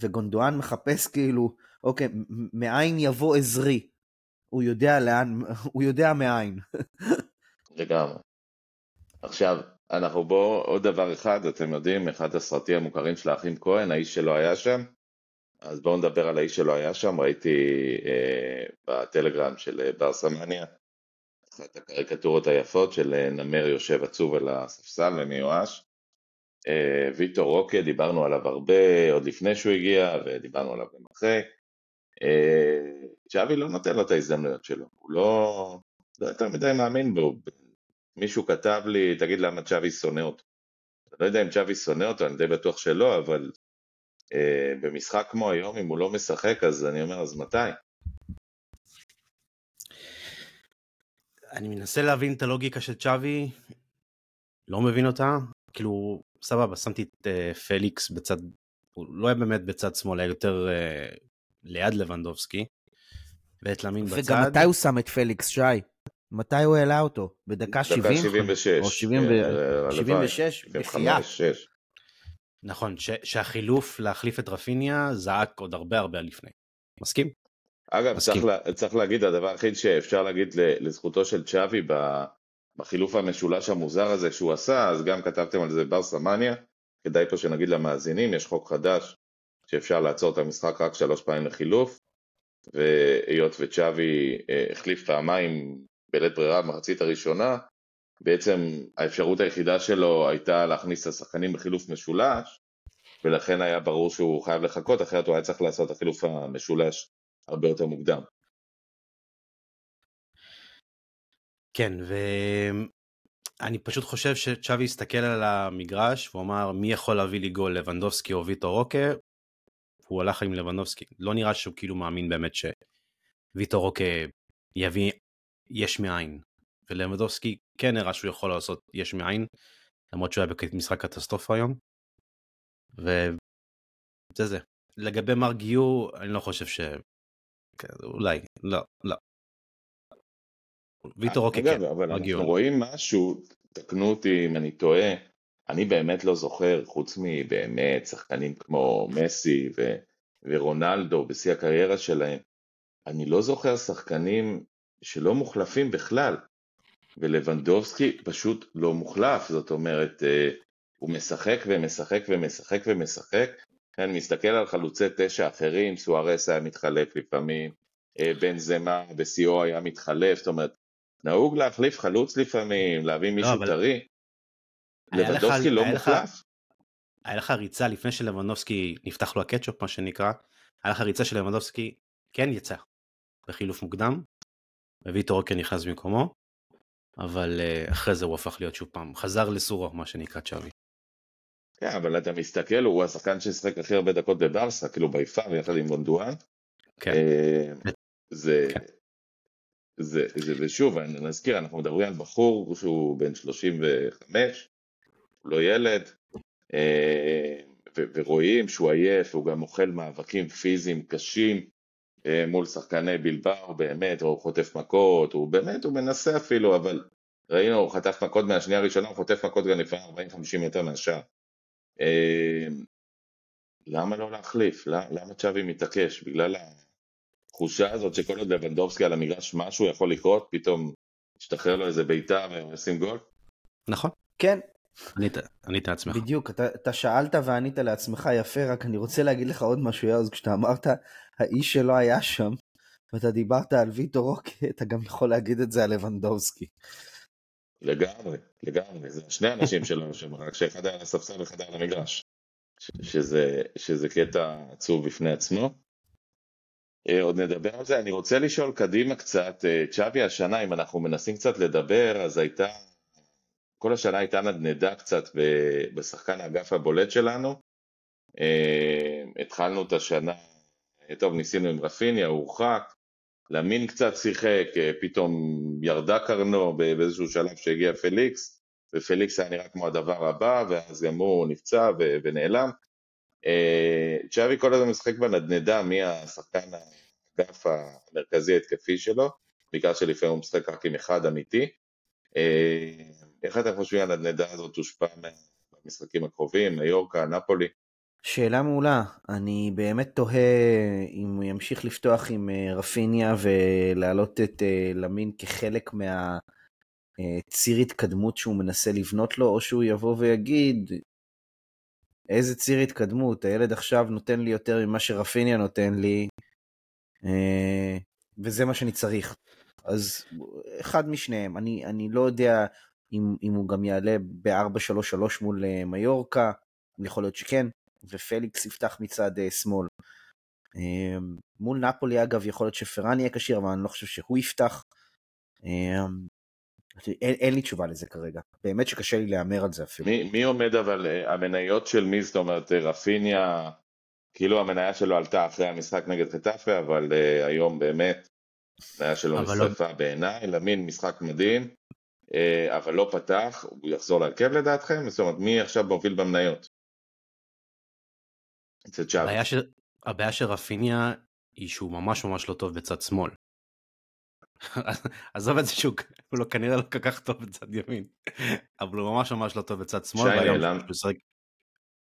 וגונדואן מחפש כאילו, אוקיי, מאין יבוא עזרי. הוא יודע לאן, הוא יודע מאין. לגמרי. עכשיו, אנחנו בואו, עוד דבר אחד, אתם יודעים, אחד הסרטים המוכרים של האחים כהן, האיש שלא היה שם. אז בואו נדבר על האיש שלא היה שם, ראיתי אה, בטלגרם של אה, בר סמניה, אחת הקריקטורות היפות של אה, נמר יושב עצוב על הספסל ומיואש. אה, ויטור רוקה, דיברנו עליו הרבה עוד לפני שהוא הגיע, ודיברנו עליו גם אחרי. אה, צ'אבי לא נותן לו את ההזדמנויות שלו, הוא לא, לא יותר מדי מאמין בו. מישהו כתב לי, תגיד למה צ'אבי שונא אותו. אני לא יודע אם צ'אבי שונא אותו, אני די בטוח שלא, אבל אה, במשחק כמו היום, אם הוא לא משחק, אז אני אומר, אז מתי? אני מנסה להבין את הלוגיקה של צ'אבי, לא מבין אותה, כאילו, סבבה, שמתי את uh, פליקס בצד, הוא לא היה באמת בצד שמאל, היה יותר uh, ליד לבנדובסקי, ואת למין בצד. וגם מתי הוא שם את פליקס, שי? מתי הוא העלה אותו? בדקה 70? דקה 76. או 70 ו... 76? בחייה. נכון, ש- שהחילוף להחליף את רפיניה זעק עוד הרבה הרבה לפני. מסכים? אגב, צריך, לה, צריך להגיד, הדבר היחיד שאפשר להגיד לזכותו של צ'אבי בחילוף המשולש המוזר הזה שהוא עשה, אז גם כתבתם על זה בר סמניה, כדאי פה שנגיד למאזינים, יש חוק חדש שאפשר לעצור את המשחק רק שלוש פעמים לחילוף, והיות וצ'אבי אה, החליף פעמיים בלית ברירה במחצית הראשונה, בעצם האפשרות היחידה שלו הייתה להכניס את השחקנים בחילוף משולש, ולכן היה ברור שהוא חייב לחכות, אחרת הוא היה צריך לעשות את החילוף המשולש הרבה יותר מוקדם. כן, ואני פשוט חושב שצ'אבי הסתכל על המגרש והוא אמר מי יכול להביא לי גול, לבנדובסקי או ויטו רוקה, הוא הלך עם לבנדובסקי. לא נראה שהוא כאילו מאמין באמת שוויטו רוקה יביא יש מאין. ולבנדובסקי כן הראה שהוא יכול לעשות יש מאין, למרות שהוא היה במשחק קטסטרופה היום. וזה זה. לגבי מר גיור, אני לא חושב ש... כן, אולי, לא, לא. ויטור אוקיי, כן, אבל אנחנו רואים משהו, תקנו אותי אם אני טועה, אני באמת לא זוכר, חוץ מבאמת שחקנים כמו מסי ו- ורונלדו בשיא הקריירה שלהם, אני לא זוכר שחקנים שלא מוחלפים בכלל. ולבנדובסקי פשוט לא מוחלף, זאת אומרת, אה, הוא משחק ומשחק ומשחק ומשחק, אני מסתכל על חלוצי תשע אחרים, סוארס היה מתחלף לפעמים, אה, בן זמה בשיאו היה מתחלף, זאת אומרת, נהוג להחליף חלוץ לפעמים, להביא מישהו לא, טרי. לבנדובסקי לא מוחלף. היה לך ריצה לפני שלבנדובסקי נפתח לו הקטשופ, מה שנקרא, היה לך ריצה של לבנדובסקי כן יצא בחילוף מוקדם, וויטור רוקן נכנס במקומו, אבל uh, אחרי זה הוא הפך להיות שוב פעם, חזר לסורו, מה שנקרא צ'אבי. כן, אבל אתה מסתכל, הוא השחקן ששיחק הכי הרבה דקות בברסה, כאילו ביפר, יחד עם בונדואן. כן. אה, זה, כן. זה, זה, ושוב, אני נזכיר, אנחנו מדברים על בחור שהוא בן 35, הוא לא ילד, אה, ורואים שהוא עייף, הוא גם אוכל מאבקים פיזיים קשים, אה, מול שחקני בלבר, באמת, הוא חוטף מכות, הוא באמת, הוא מנסה אפילו, אבל ראינו, הוא חטף מכות מהשנייה הראשונה, הוא חוטף מכות גם לפעמים 40-50 יותר מהשאר. אה, למה לא להחליף? למה צ'אבי מתעקש? בגלל התחושה הזאת שכל עוד לבנדובסקי על המגרש משהו יכול לקרות, פתאום ישתחרר לו איזה בעיטה וישים גול? נכון. כן, ענית, ענית לעצמך. בדיוק, אתה, אתה שאלת וענית לעצמך יפה, רק אני רוצה להגיד לך עוד משהו, יאוז, כשאתה אמרת האיש שלא היה שם, ואתה דיברת על ויטו רוקי, אתה גם יכול להגיד את זה על לבנדובסקי. לגמרי, לגמרי, זה שני אנשים שלו שם, רק שאחד היה על הספסל ואחד היה על המגרש, שזה, שזה קטע עצוב בפני עצמו. אה, עוד נדבר על זה, אני רוצה לשאול קדימה קצת, אה, צ'אבי השנה, אם אנחנו מנסים קצת לדבר, אז הייתה כל השנה הייתה נדנדה קצת בשחקן האגף הבולט שלנו. אה, התחלנו את השנה, טוב, ניסינו עם רפיניה, הוא הורחק, למין קצת שיחק, אה, פתאום ירדה קרנו באיזשהו שלב שהגיע פליקס, ופליקס היה נראה כמו הדבר הבא, ואז גם הוא נפצע ונעלם. אה, צ'אבי כל הזמן משחק בנדנדה מי השחקן האגף המרכזי ההתקפי שלו, בעיקר שלפעמים הוא משחק רק עם אחד אמיתי. איך אתם חושבים על הנדנדה הזאת תושפע מהמשחקים הקרובים, מיורקה, נפולי? שאלה מעולה. אני באמת תוהה אם הוא ימשיך לפתוח עם אה, רפיניה ולהעלות את אה, למין כחלק מהציר התקדמות שהוא מנסה לבנות לו, או שהוא יבוא ויגיד, איזה ציר התקדמות, הילד עכשיו נותן לי יותר ממה שרפיניה נותן לי, אה, וזה מה שאני צריך. אז אחד משניהם, אני, אני לא יודע אם, אם הוא גם יעלה ב-4-3-3 מול מיורקה, יכול להיות שכן, ופליקס יפתח מצד uh, שמאל. Um, מול נפולי אגב יכול להיות שפרן יהיה כשיר אבל אני לא חושב שהוא יפתח. Um, אין, אין לי תשובה לזה כרגע, באמת שקשה לי להמר על זה אפילו. מי, מי עומד אבל, אה, המניות של מי זאת אומרת, רפיניה, כאילו המניה שלו עלתה אחרי המשחק נגד חטאפה, אבל uh, היום באמת, המניה שלו נשרפה לא... בעיניי, למין משחק מדהים, אבל לא פתח, הוא יחזור להרכב לדעתכם? זאת אומרת, מי עכשיו מוביל במניות? אצל צ'אבי. הבעיה, של, רפיניה היא שהוא ממש ממש לא טוב בצד שמאל. עזוב את זה שהוא לא, כנראה לא כל כך טוב בצד ימין, אבל הוא ממש ממש לא טוב בצד שמאל.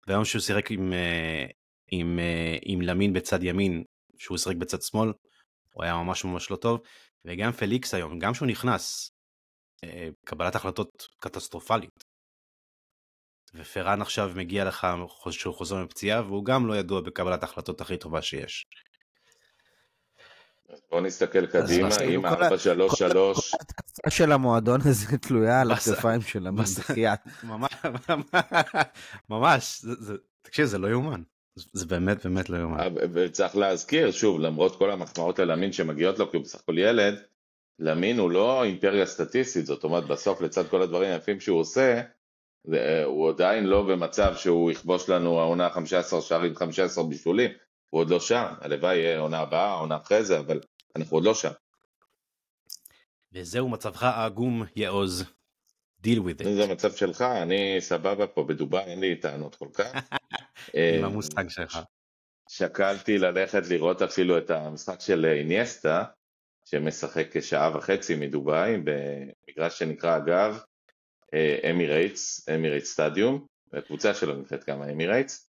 והיום שהוא שיחק עם, אה, עם, אה, עם למין בצד ימין, שהוא שיחק בצד שמאל, הוא היה ממש ממש לא טוב. וגם פליקס היום, גם שהוא נכנס, אה, קבלת החלטות קטסטרופלית. ופרן עכשיו מגיע לך שהוא חוזר מפציעה והוא גם לא ידוע בקבלת ההחלטות הכי טובה שיש. בוא נסתכל קדימה, אם 4-3-3... כל התקפה של המועדון הזה תלויה על הכתפיים של המזכיית. ממש, תקשיב, זה לא יאומן. זה באמת באמת לא יאומן. וצריך להזכיר, שוב, למרות כל המחמאות ללמין שמגיעות לו, כי הוא בסך הכל ילד, למין הוא לא אימפריה סטטיסטית, זאת אומרת, בסוף לצד כל הדברים היפים שהוא עושה, הוא עדיין לא במצב שהוא יכבוש לנו העונה 15 שערים, 15 בישולים, הוא עוד לא שם, הלוואי יהיה עונה הבאה, עונה אחרי זה, אבל אנחנו עוד לא שם. וזהו מצבך העגום, יעוז. deal with it. זה המצב שלך, אני סבבה פה בדובאי, אין לי טענות כל כך. עם המוסטג שלך. שקלתי ללכת לראות אפילו את המשחק של איניאסטה, שמשחק כשעה וחצי מדובאי, במגרש שנקרא אגב אמירייטס, אמירייטס סטדיום, הקבוצה שלו נקראת כמה אמירייטס,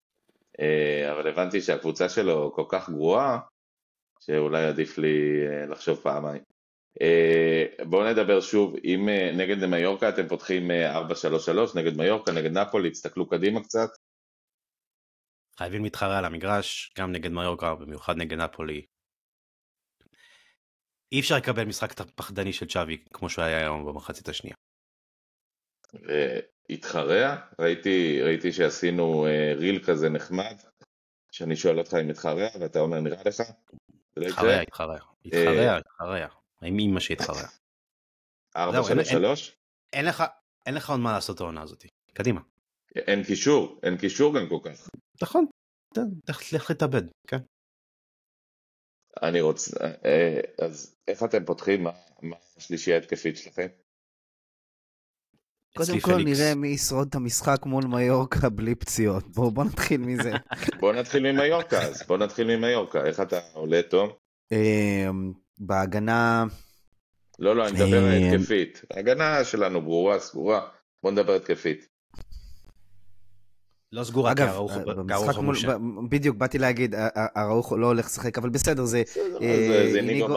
אה, אבל הבנתי שהקבוצה שלו כל כך גרועה, שאולי עדיף לי אה, לחשוב פעמיים. אה, בואו נדבר שוב, אם נגד מיורקה אתם פותחים 4-3-3, נגד מיורקה, נגד נפולי, תסתכלו קדימה קצת. חייבים להתחרה על המגרש, גם נגד מיורקה, במיוחד נגד נפולי. אי אפשר לקבל משחק פחדני של צ'אבי כמו שהוא היה היום במחצית השנייה. והתחרע, ראיתי, ראיתי שעשינו uh, ריל כזה נחמד, שאני שואל אותך אם התחרע, ואתה אומר נראה לך? התחרע, התחרע, התחרע, התחרע, עם אמא שהתחרע. ארבע, שלוש, שלוש? אין לך, אין לך עוד מה לעשות העונה הזאת, קדימה. אין קישור, אין קישור גם כל כך. נכון, לך להתאבד, כן. אני רוצה, אה, אז איך אתם פותחים, מה השלישייה התקפית שלכם? קודם כל פליקס. נראה מי ישרוד את המשחק מול מיורקה בלי פציעות. בואו בוא נתחיל מזה. בוא נתחיל ממיורקה, אז בוא נתחיל ממיורקה. איך אתה עולה, תום? אמ, בהגנה... לא, לא, אני מדבר אמ, התקפית. ההגנה שלנו ברורה, סגורה. בוא נדבר התקפית. לא סגורה, אגב, במשחק מול, בדיוק, באתי להגיד, אראוחו לא הולך לשחק, אבל בסדר, זה... זה איניגו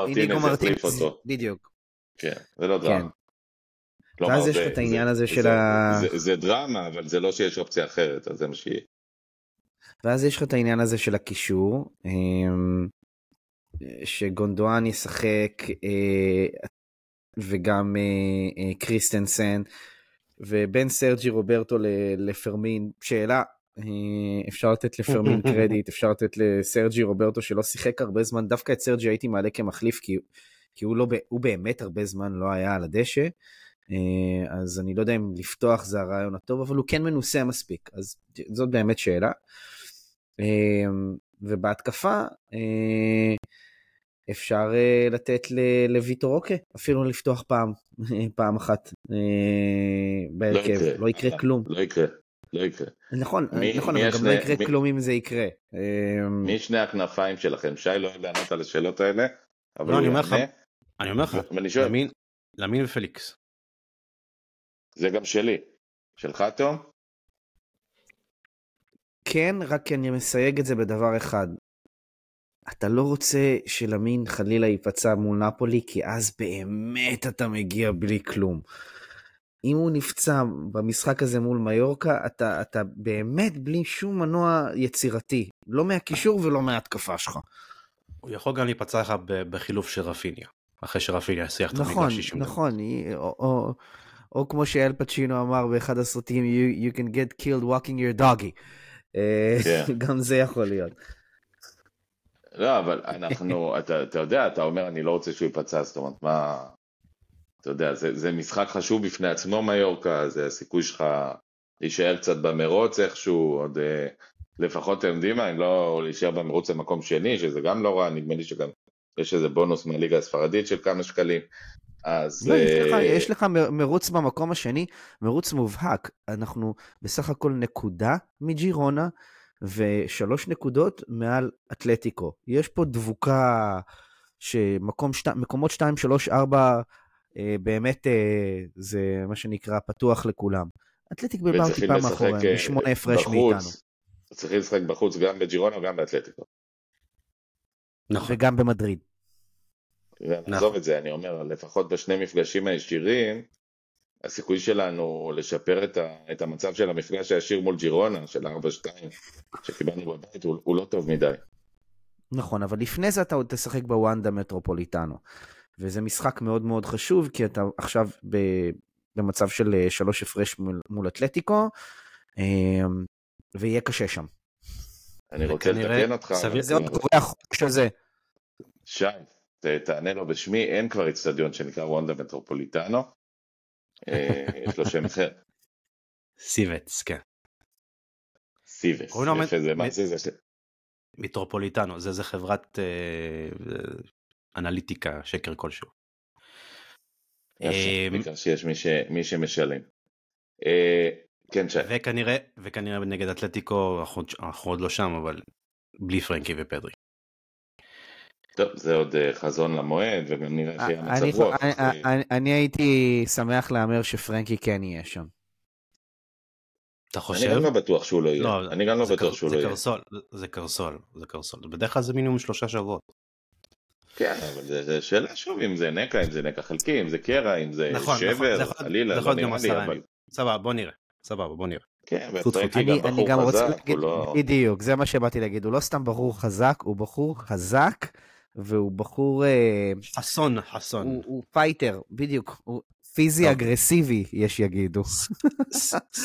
מרטינס יחליף אותו. בדיוק. כן, זה לא דרמה. כן. ואז יש לך את העניין הזה של ה... זה דרמה, אבל זה לא שיש אופציה אחרת, אז זה מה שיהיה. ואז יש לך את העניין הזה של הקישור, אמ, שגונדואן ישחק אה, וגם אה, אה, קריסטנסן, ובין סרג'י רוברטו לפרמין, שאלה, אפשר לתת לפרמין קרדיט, אפשר לתת לסרג'י רוברטו שלא שיחק הרבה זמן, דווקא את סרג'י הייתי מעלה כמחליף, כי, כי הוא, לא, הוא באמת הרבה זמן לא היה על הדשא. אה, אז אני לא יודע אם לפתוח זה הרעיון הטוב, אבל הוא כן מנוסה מספיק, אז זאת באמת שאלה. אה, ובהתקפה אה, אפשר לתת לויטו רוקה, אפילו לפתוח פעם, פעם אחת בהרכב, לא, לא יקרה כלום. לא יקרה. לא יקרה. נכון, מי, נכון, מי אבל גם לא יקרה מי, כלום אם זה יקרה. מי שני הכנפיים שלכם? שי לא יודע לענות על השאלות האלה, אבל לא, אני אומר לך, אני אומר לך, למין ופליקס. זה גם שלי. שלך, תום? כן, רק אני מסייג את זה בדבר אחד. אתה לא רוצה שלמין חלילה ייפצע מול נפולי, כי אז באמת אתה מגיע בלי כלום. אם הוא נפצע במשחק הזה מול מיורקה, אתה, אתה באמת בלי שום מנוע יצירתי. לא מהקישור ולא מההתקפה שלך. הוא יכול גם להיפצע לך בחילוף של רפיניה, אחרי שרפיניה יסיח את נכון, המגרש 60 נכון, או, או, או כמו שאל פצ'ינו אמר באחד הסרטים, you, you can get killed walking your doggy. אה, כן. גם זה יכול להיות. לא, אבל אנחנו, אתה, אתה יודע, אתה אומר, אני לא רוצה שהוא ייפצע, זאת אומרת, מה... אתה יודע, זה, זה משחק חשוב בפני עצמו, מיורקה, זה הסיכוי שלך להישאר קצת במרוץ איכשהו, עוד אה, לפחות, אתם יודעים מה, אם לא להישאר במרוץ למקום שני, שזה גם לא רע, נדמה לי שגם יש איזה בונוס מהליגה הספרדית של כמה שקלים. אז... לא, יש לך, אה, יש לך מרוץ במקום השני, מרוץ מובהק. אנחנו בסך הכל נקודה מג'ירונה ושלוש נקודות מעל אתלטיקו. יש פה דבוקה שמקום שת... מקומות 2, 3, 4 אה, באמת אה, זה מה שנקרא פתוח לכולם. אתלטיק בלבאו טיפה לשחק, מאחוריהם, אה, משמונה הפרש. מאיתנו. צריכים לשחק בחוץ גם בג'ירונה וגם באתלטיקו. נכון. וגם במדריד. נעזוב את זה, אני אומר, לפחות בשני מפגשים הישירים, הסיכוי שלנו לשפר את, ה, את המצב של המפגש הישיר מול ג'ירונה, של 4-2, שקיבלנו בבית, הוא, הוא לא טוב מדי. נכון, אבל לפני זה אתה עוד תשחק בוואנדה מטרופוליטנו. וזה משחק מאוד מאוד חשוב, כי אתה עכשיו ב, במצב של אה, שלוש הפרש מול, מול אתלטיקו, אה, ויהיה קשה שם. אני רוצה לתקן אותך, סביר- זה עוד קורה החוק של זה. שי, תענה לו בשמי, אין כבר איצטדיון שנקרא וונדה מטרופוליטנו, אה, יש לו שם אחר, סיבץ, כן. סיבס, לו יפה, זה מה זה, מיטרופוליטנו, זה, זה חברת אה, אנליטיקה, שקר כלשהו. אה, בעיקר שיש מי, ש, מי שמשלם. אה, כן, שי, וכנראה, וכנראה נגד אתלטיקו, אנחנו עוד לא שם, אבל בלי פרנקי ופדרי. טוב, זה עוד אה, חזון למועד, וגם נראה איך יהיה אני, המצב רוח. אני, אחרי- אני, אני הייתי שמח להמר שפרנקי כן יהיה שם. אתה אני חושב? גם לא בטוח שהוא לא יהיה, אני גם לא זה בטוח קר- שהוא לא יהיה. קרסול, זה קרסול, זה קרסול. בדרך כלל זה מינימום שלושה שבועות. כן, אבל זה זה שאלה שוב, אם זה נקע, אם זה נקע חלקי, אם זה קרע, אם זה נכון, נכון, זה שבר, חלילה, זה לא יכול להיות גם נראה לי, אבל... סבבה, בוא נראה. סבבה, בוא נראה. כן, ופרנקי אני, גם אני בחור חזק, להגיד, הוא לא... בדיוק, זה מה שבאתי להגיד, הוא לא סתם בחור חזק, הוא בחור חזק, והוא בחור, אה, חסון, חסון. הוא, הוא fighter, בדיוק, הוא פיזי טוב. אגרסיבי, יש יגידו.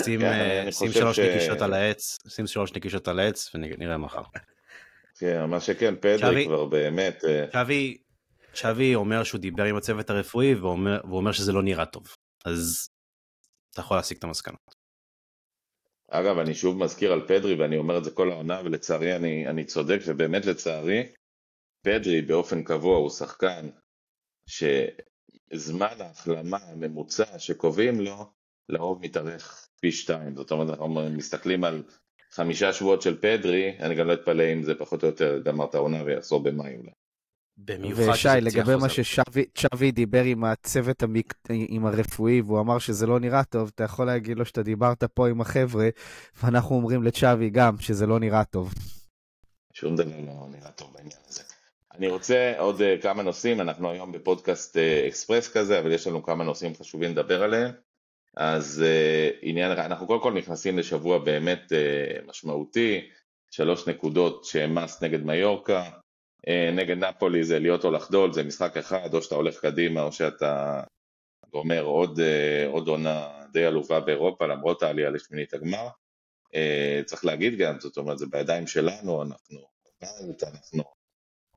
שים כן, אה, שלוש נקישות על העץ, שים שלוש נקישות על העץ ונראה מחר. כן, מה שכן, פדרי כבר באמת... אה, שווי, שווי אומר שהוא דיבר עם הצוות הרפואי והוא אומר שזה לא נראה טוב. אז אתה יכול להסיק את המסקנות. אגב, אני שוב מזכיר על פדרי, ואני אומר את זה כל העונה, ולצערי אני, אני צודק, ובאמת לצערי, פדרי באופן קבוע הוא שחקן שזמן ההחלמה הממוצע שקובעים לו, לרוב מתארך פי שתיים. זאת אומרת, אנחנו מסתכלים על חמישה שבועות של פדרי, אני גם לא אתפלא אם זה פחות או יותר גמר את העונה ויחזור במאי אולי. במיוחד ושי, לגבי מה. ששווי דיבר עם הצוות המק... עם הרפואי, והוא אמר שזה לא נראה טוב, אתה יכול להגיד לו שאתה דיברת פה עם החבר'ה, ואנחנו אומרים לצ'אבי גם שזה לא נראה טוב. שום דבר לא נראה טוב בעניין הזה. אני רוצה עוד אה, כמה נושאים, אנחנו היום בפודקאסט אה, אקספרס כזה, אבל יש לנו כמה נושאים חשובים לדבר עליהם. אז אה, עניין, אנחנו קודם כל נכנסים לשבוע באמת משמעותי, שלוש נקודות שהן מס נגד מיורקה, נגד נפולי זה להיות או לחדול, זה משחק אחד, או שאתה הולך קדימה או שאתה גומר עוד, עוד עונה די עלובה באירופה, למרות העלייה לשמינית הגמר. צריך להגיד גם, זאת אומרת, זה בידיים שלנו, אנחנו בבית, אנחנו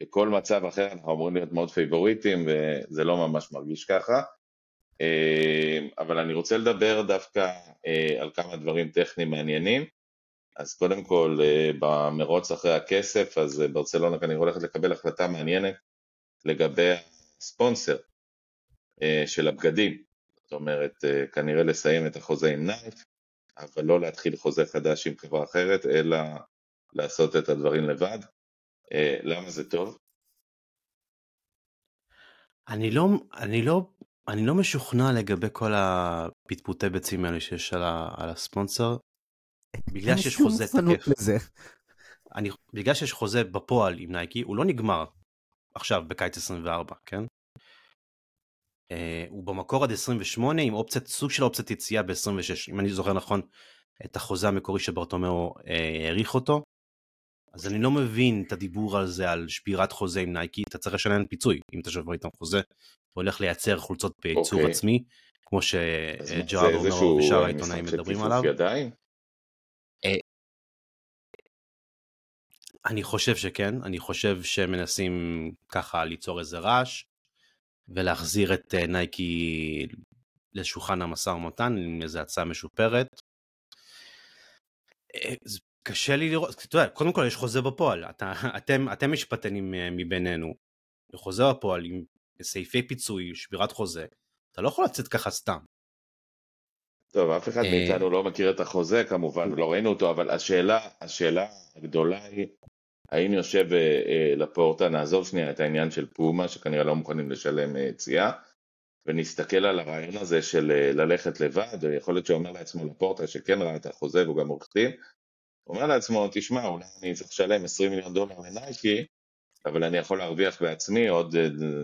בכל מצב אחר אנחנו אמורים להיות מאוד פייבוריטים, וזה לא ממש מרגיש ככה. אה, אבל אני רוצה לדבר דווקא אה, על כמה דברים טכניים מעניינים. אז קודם כל, אה, במרוץ אחרי הכסף, אז אה, ברצלונה כנראה הולכת לקבל החלטה מעניינת לגבי הספונסר של הבגדים. זאת אומרת, אה, כנראה לסיים את החוזה עם נייף, אבל לא להתחיל חוזה חדש עם חברה אחרת, אלא לעשות את הדברים לבד. אה, למה זה טוב? אני לא, אני לא, אני לא משוכנע לגבי כל הפטפוטי ביצים האלה שיש על, ה, על הספונסר. בגלל שיש חוזה תקף. לזה. אני, בגלל שיש חוזה בפועל עם נייקי, הוא לא נגמר עכשיו בקיץ 24, כן? Uh, הוא במקור עד 28 עם אופציית, סוג של אופציית יציאה ב-26, אם אני זוכר נכון את החוזה המקורי שברטומיאו uh, העריך אותו. אז אני לא מבין את הדיבור על זה, על שבירת חוזה עם נייקי, אתה צריך לשלם פיצוי אם אתה שובר איתם חוזה, והולך לייצר חולצות בייצור okay. אוקיי. עצמי, כמו שג'רארד אומר ושאר אה, העיתונאים מדברים עליו. ידיים? אני חושב שכן, אני חושב שמנסים ככה ליצור איזה רעש ולהחזיר את אה, נייקי לשולחן המשא ומתן עם איזה הצעה משופרת. אה, קשה לי לראות, אתה יודע, קודם כל יש חוזה בפועל, אתה, אתם, אתם משפטנים אה, מבינינו, חוזה בפועל עם סעיפי פיצוי, שבירת חוזה, אתה לא יכול לצאת ככה סתם. טוב, אף אחד מאיתנו לא מכיר את החוזה כמובן, לא ראינו אותו, אבל השאלה, השאלה הגדולה היא, האם יושב אה, אה, לפורטה, נעזוב שנייה את העניין של פומה, שכנראה לא מוכנים לשלם אה, יציאה, ונסתכל על הרעיון הזה של ללכת לבד, או יכול להיות שאומר לעצמו לפורטה שכן ראה את החוזה והוא גם עורך דין, אומר לעצמו, תשמע, אולי אני צריך לשלם 20 מיליון דולר לנייקי, אבל אני יכול להרוויח בעצמי עוד,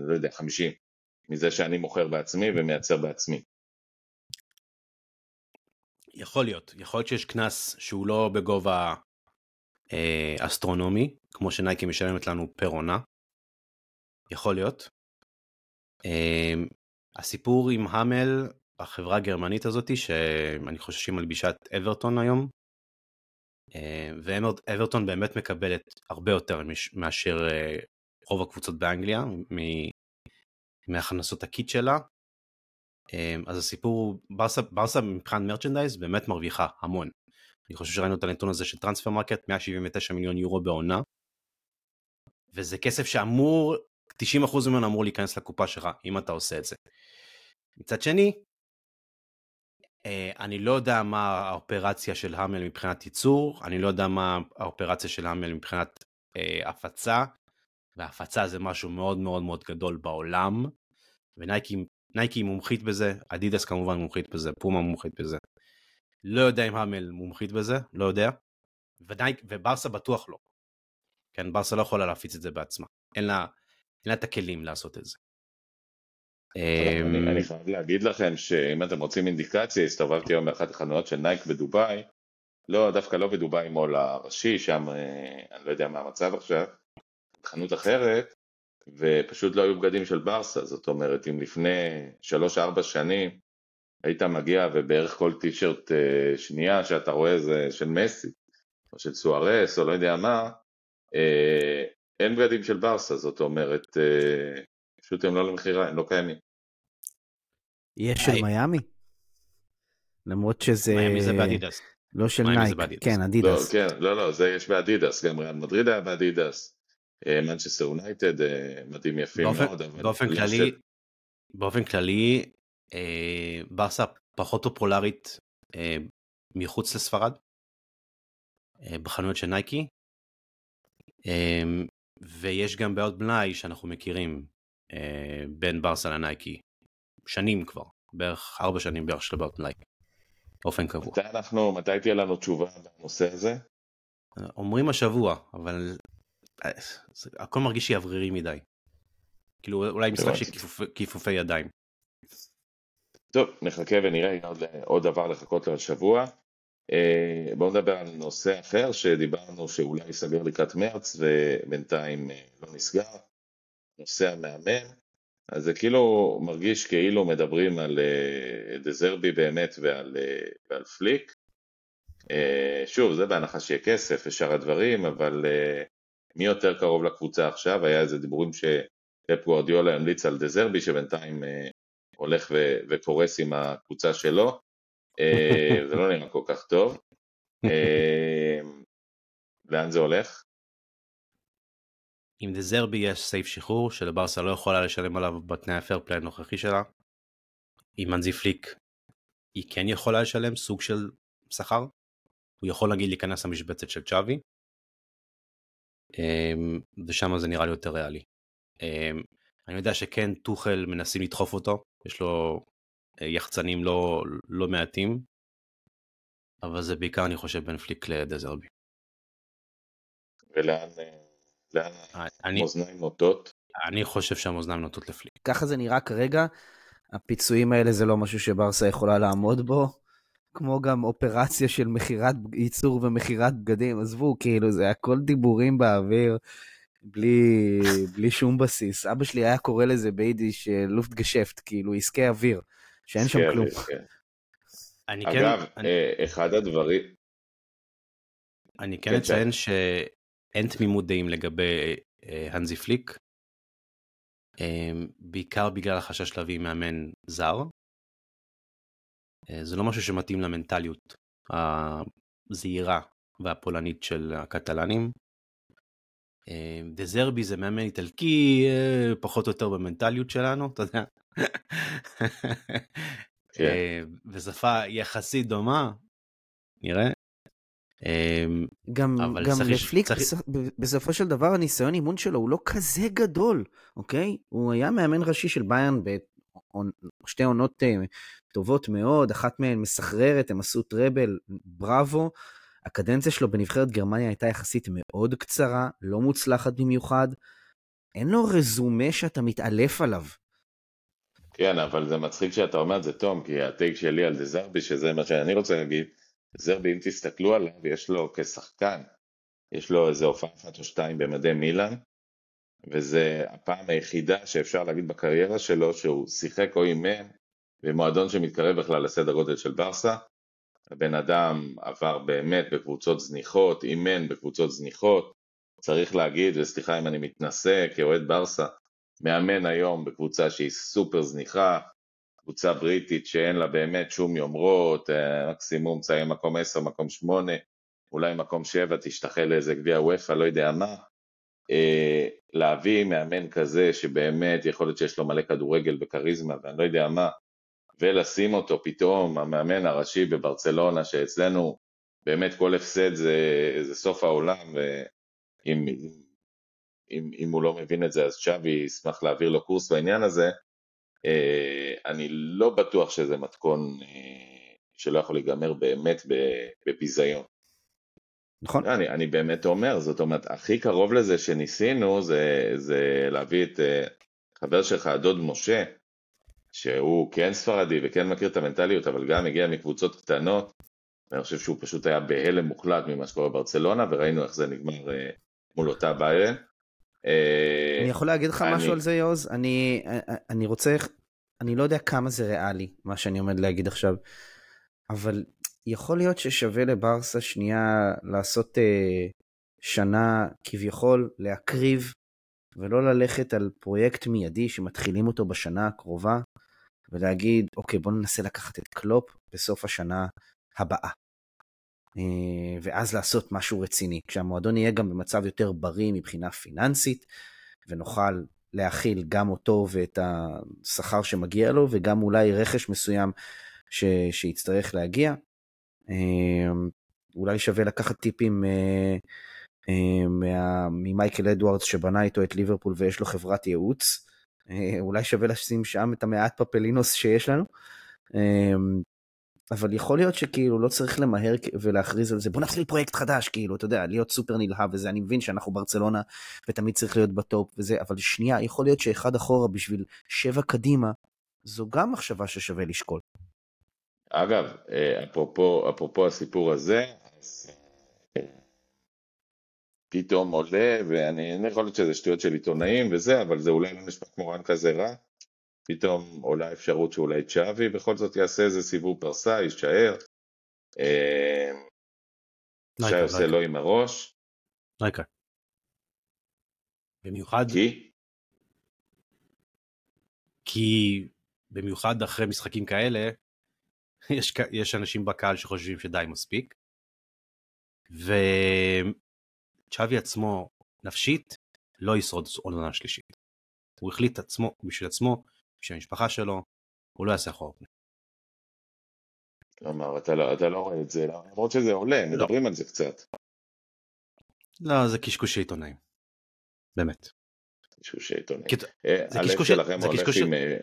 לא יודע, 50, מזה שאני מוכר בעצמי ומייצר בעצמי. יכול להיות, יכול להיות שיש קנס שהוא לא בגובה אה, אסטרונומי, כמו שנייקי משלמת לנו פר עונה. יכול להיות. אה, הסיפור עם המל, החברה הגרמנית הזאתי, שאני חושב שהיא מלבישה את אברטון היום, אה, ואברטון באמת מקבלת הרבה יותר מאשר אה, רוב הקבוצות באנגליה, מהכנסות ה kit שלה. אה, אז הסיפור ברסה, ברסה מבחינת merchandise באמת מרוויחה המון. אני חושב שראינו את הנתון הזה של טרנספרמרקט, 179 מיליון יורו בעונה, וזה כסף שאמור, 90% ממנו אמור להיכנס לקופה שלך, אם אתה עושה את זה. מצד שני, אה, אני לא יודע מה האופרציה של המל מבחינת ייצור, אני לא יודע מה האופרציה של המל מבחינת אה, הפצה, והפצה זה משהו מאוד מאוד מאוד גדול בעולם, ונייקי מומחית בזה, אדידס כמובן מומחית בזה, פומה מומחית בזה. לא יודע אם המל מומחית בזה, לא יודע. ודאי, וברסה בטוח לא. כן, ברסה לא יכולה להפיץ את זה בעצמה. אין לה, אין לה את הכלים לעשות את זה. אני, אני חייב להגיד לכם שאם אתם רוצים אינדיקציה, הסתובבתי היום באחת החנויות של נייק בדובאי, לא, דווקא לא בדובאי מול הראשי, שם אה, אני לא יודע מה המצב עכשיו, חנות אחרת, ופשוט לא היו בגדים של ברסה, זאת אומרת, אם לפני 3-4 שנים היית מגיע ובערך כל טישרט אה, שנייה שאתה רואה זה של מסי, או של סוארס, או לא יודע מה, אה, אין בגדים של ברסה, זאת אומרת, פשוט הם לא למכירה, הם לא קיימים. יש של מיאמי? למרות שזה... מיאמי זה באדידס. לא של נייק, כן, אדידס. לא, כן, לא, לא, זה יש באדידס, גם ריאל מדריד היה באדידס, מנצ'סטר יונייטד, מדהים יפים מאוד, אבל... באופן כללי, באופן כללי, אה, ברסה פחות פופולרית אה, מחוץ לספרד, אה, בחנויות של נייקי, אה, ויש גם בעיות בלאי שאנחנו מכירים אה, בין ברסה לנייקי, שנים כבר, בערך ארבע שנים בערך של בעיות בלאי, באופן קבוע. מתי אנחנו, מתי תהיה לנו תשובה בנושא הזה? אומרים השבוע, אבל אה, הכל מרגיש שברירי מדי. כאילו אולי משחק של כיפופי ידיים. טוב, נחכה ונראה עוד, עוד דבר לחכות לו השבוע. אה, בואו נדבר על נושא אחר שדיברנו שאולי ייסגר לקראת מרץ ובינתיים אה, לא נסגר, נושא המאמן. אז זה כאילו מרגיש כאילו מדברים על אה, דזרבי באמת ועל, ועל פליק. שוב, זה בהנחה שיהיה כסף ושאר הדברים, אבל מי יותר קרוב לקבוצה עכשיו? היה איזה דיבורים שפפ גוארדיולה המליץ על דזרבי שבינתיים הולך ו- וקורס עם הקבוצה שלו, אה, זה לא נראה כל כך טוב. אה, לאן זה הולך? עם דזרבי יש סעיף שחרור שלברסה לא יכולה לשלם עליו בתנאי הפייר פליי הנוכחי שלה. עם מנזי פליק היא כן יכולה לשלם סוג של שכר. הוא יכול נגיד להיכנס למשבצת של צ'אבי. אה, ושם זה נראה לי יותר ריאלי. אני יודע שכן טוחל מנסים לדחוף אותו יש לו אה, יחצנים לא, לא מעטים. אבל זה בעיקר אני חושב בין פליק לדזרבי. ולאן אה, המאזניים נוטות? אני חושב שהמאזניים נוטות לפליק. ככה זה נראה כרגע. הפיצויים האלה זה לא משהו שברסה יכולה לעמוד בו. כמו גם אופרציה של מכירת ייצור ומכירת בגדים, עזבו, כאילו זה הכל דיבורים באוויר, בלי, בלי שום בסיס. אבא שלי היה קורא לזה ביידיש לופט גשפט, כאילו עסקי אוויר, שאין שם כלום. כן. אני אגב, כן, אני, אה, אחד הדברים... אני כן כן, אציין שאין תמימות דעים לגבי אה, הנזי פליק, אה, בעיקר בגלל החשש להביא מאמן זר. אה, זה לא משהו שמתאים למנטליות הזהירה והפולנית של הקטלנים. אה, דזרבי זה מאמן איטלקי אה, פחות או יותר במנטליות שלנו, אתה יודע. כן. אה, ושפה יחסית דומה, נראה. אה, גם, גם צריך- לפליק, צריך- בסופ- בסופו של דבר הניסיון אימון שלו הוא לא כזה גדול, אוקיי? הוא היה מאמן ראשי של ביירן בשתי עונות אה, טובות מאוד, אחת מהן מסחררת, הם עשו טראבל, בראבו. הקדנציה שלו בנבחרת גרמניה הייתה יחסית מאוד קצרה, לא מוצלחת במיוחד. אין לו רזומה שאתה מתעלף עליו. כן, אבל זה מצחיק שאתה אומר את זה, תום, כי הטייק שלי על דזרבי, שזה מה שאני רוצה להגיד, דזרבי, אם תסתכלו עליו, יש לו כשחקן, יש לו איזה הופעה אחת או שתיים במדי מילאן, וזה הפעם היחידה שאפשר להגיד בקריירה שלו שהוא שיחק או אימן במועדון שמתקרב בכלל לסדר גודל של ברסה. הבן אדם עבר באמת בקבוצות זניחות, אימן בקבוצות זניחות, צריך להגיד, וסליחה אם אני מתנשא כאוהד ברסה, מאמן היום בקבוצה שהיא סופר זניחה, קבוצה בריטית שאין לה באמת שום יומרות, אה, מקסימום תסיים מקום 10, מקום 8, אולי מקום 7, תשתחל לאיזה גביע וופא, לא יודע מה. אה, להביא מאמן כזה שבאמת יכול להיות שיש לו מלא כדורגל וכריזמה ואני לא יודע מה, ולשים אותו פתאום, המאמן הראשי בברצלונה, שאצלנו באמת כל הפסד זה, זה סוף העולם, ואם אם, אם הוא לא מבין את זה אז צ'אבי ישמח להעביר לו קורס בעניין הזה, אני לא בטוח שזה מתכון אה, שלא יכול להיגמר באמת בביזיון. נכון? אני, אני באמת אומר, זאת אומרת, הכי קרוב לזה שניסינו זה, זה להביא את אה, חבר שלך, הדוד משה, שהוא כן ספרדי וכן מכיר את המנטליות, אבל גם הגיע מקבוצות קטנות, ואני חושב שהוא פשוט היה בהלם מוחלט ממה שקורה בברצלונה, וראינו איך זה נגמר אה, מול אותה ביירן. אה, אני יכול להגיד לך אני- משהו על זה, יוז? אני, אני רוצה, אני לא יודע כמה זה ריאלי, מה שאני עומד להגיד עכשיו, אבל יכול להיות ששווה לברסה שנייה לעשות אה, שנה כביכול להקריב, ולא ללכת על פרויקט מיידי שמתחילים אותו בשנה הקרובה, ולהגיד, אוקיי, בוא ננסה לקחת את קלופ בסוף השנה הבאה. אה, ואז לעשות משהו רציני, כשהמועדון יהיה גם במצב יותר בריא מבחינה פיננסית, ונוכל להכיל גם אותו ואת השכר שמגיע לו, וגם אולי רכש מסוים ש... שיצטרך להגיע. אה, אולי שווה לקחת טיפים אה, אה, מה... ממייקל אדוארדס שבנה איתו את ליברפול ויש לו חברת ייעוץ. אה, אולי שווה לשים שם את המעט פפלינוס שיש לנו. אבל יכול להיות שכאילו לא צריך למהר ולהכריז על זה בוא נתחיל פרויקט חדש כאילו אתה יודע להיות סופר נלהב וזה אני מבין שאנחנו ברצלונה ותמיד צריך להיות בטופ וזה אבל שנייה יכול להיות שאחד אחורה בשביל שבע קדימה זו גם מחשבה ששווה לשקול. אגב, אה, אפרופו, אפרופו הסיפור הזה, אז אה, פתאום עולה, ואני אני יכול להיות שזה שטויות של עיתונאים וזה, אבל זה אולי לא נשמע כמו רן כזה רע, פתאום עולה אפשרות שאולי צ'אבי בכל זאת יעשה איזה סיבוב פרסה, יישאר. אה, שי עושה לא עם הראש, יקרה. במיוחד כי כי במיוחד אחרי משחקים כאלה יש, יש אנשים בקהל שחושבים שדי מספיק. וצ'אבי עצמו נפשית לא ישרוד עונה שלישית. הוא החליט עצמו בשביל עצמו, בשביל המשפחה שלו, הוא לא יעשה אחורה. פנה. כלומר, אתה לא, אתה לא רואה את זה, למרות שזה עולה, לא. מדברים על זה קצת. לא, זה קשקושי עיתונאים. באמת. קשקושי עיתונאים. קיצור, אה, זה קשקוש- שלכם זה קשקוש- עם... אה,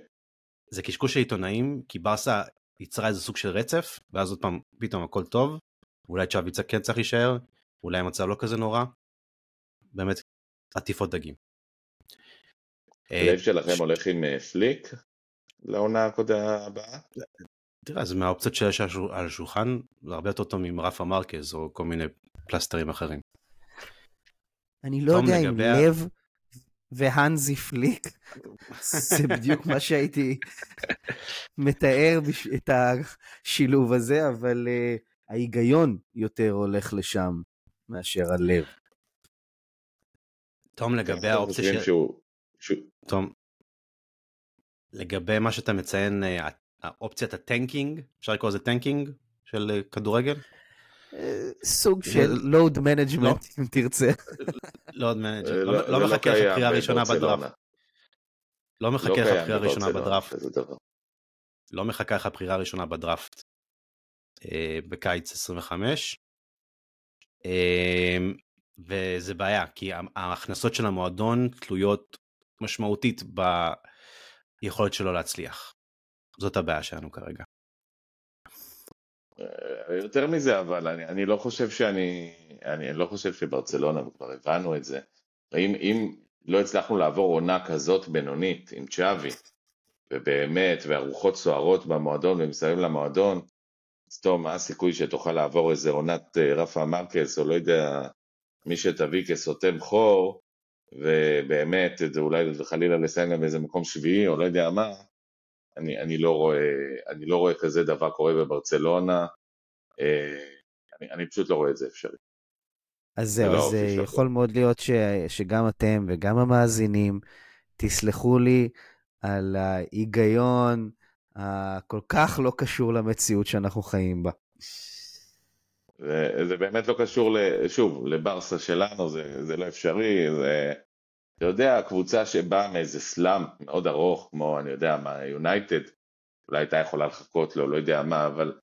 זה קשקוש העיתונאים, כי ברסה יצרה איזה סוג של רצף, ואז עוד פעם, פתאום הכל טוב, אולי צ'אבי כן צריך להישאר, אולי המצב לא כזה נורא, באמת עטיפות דגים. הלב שלכם הולך עם פליק לעונה הבאה? תראה, זה מהאופציות שיש על השולחן, זה הרבה יותר טוב ממרפה מרקז או כל מיני פלסטרים אחרים. אני לא יודע אם לב והנזי פליק, זה בדיוק מה שהייתי מתאר את השילוב הזה, אבל uh, ההיגיון יותר הולך לשם מאשר הלב. תום, לגבי האופציה ש... תום, לגבי מה שאתה מציין, אה, האופציית ה tanking, אפשר לקרוא לזה tanking של אה, כדורגל? סוג של load management אם תרצה. load management, לא, לא מחכה לך קריאה ראשונה בדראפט. לא מחכה לך בחירה ראשונה בדראפט. לא מחכה לך בחירה ראשונה בדראפט בקיץ 25. אה, וזה בעיה, כי ההכנסות של המועדון תלויות משמעותית ביכולת שלו להצליח. זאת הבעיה שלנו כרגע. אה, יותר מזה, אבל אני, אני לא חושב שאני, אני לא חושב שברצלונה, וכבר הבנו את זה, אם, אם לא הצלחנו לעבור עונה כזאת בינונית עם צ'אבי, ובאמת, והרוחות סוערות במועדון ומסביב למועדון, אז טוב, מה הסיכוי שתוכל לעבור איזה עונת אה, רפה מרקס, או לא יודע, מי שתביא כסותם חור, ובאמת, זה אולי חלילה לסיים גם באיזה מקום שביעי, או לא יודע מה, אני, אני, לא רואה, אני לא רואה כזה דבר קורה בברצלונה, אה, אני, אני פשוט לא רואה את זה אפשרי. אז זהו, לא אז זה יכול מאוד להיות ש, שגם אתם וגם המאזינים תסלחו לי על ההיגיון הכל כך לא קשור למציאות שאנחנו חיים בה. זה, זה באמת לא קשור, שוב, לברסה שלנו, זה, זה לא אפשרי, זה, אתה יודע, קבוצה שבאה מאיזה סלאם מאוד ארוך, כמו, אני יודע מה, יונייטד, אולי הייתה יכולה לחכות לו, לא יודע מה, אבל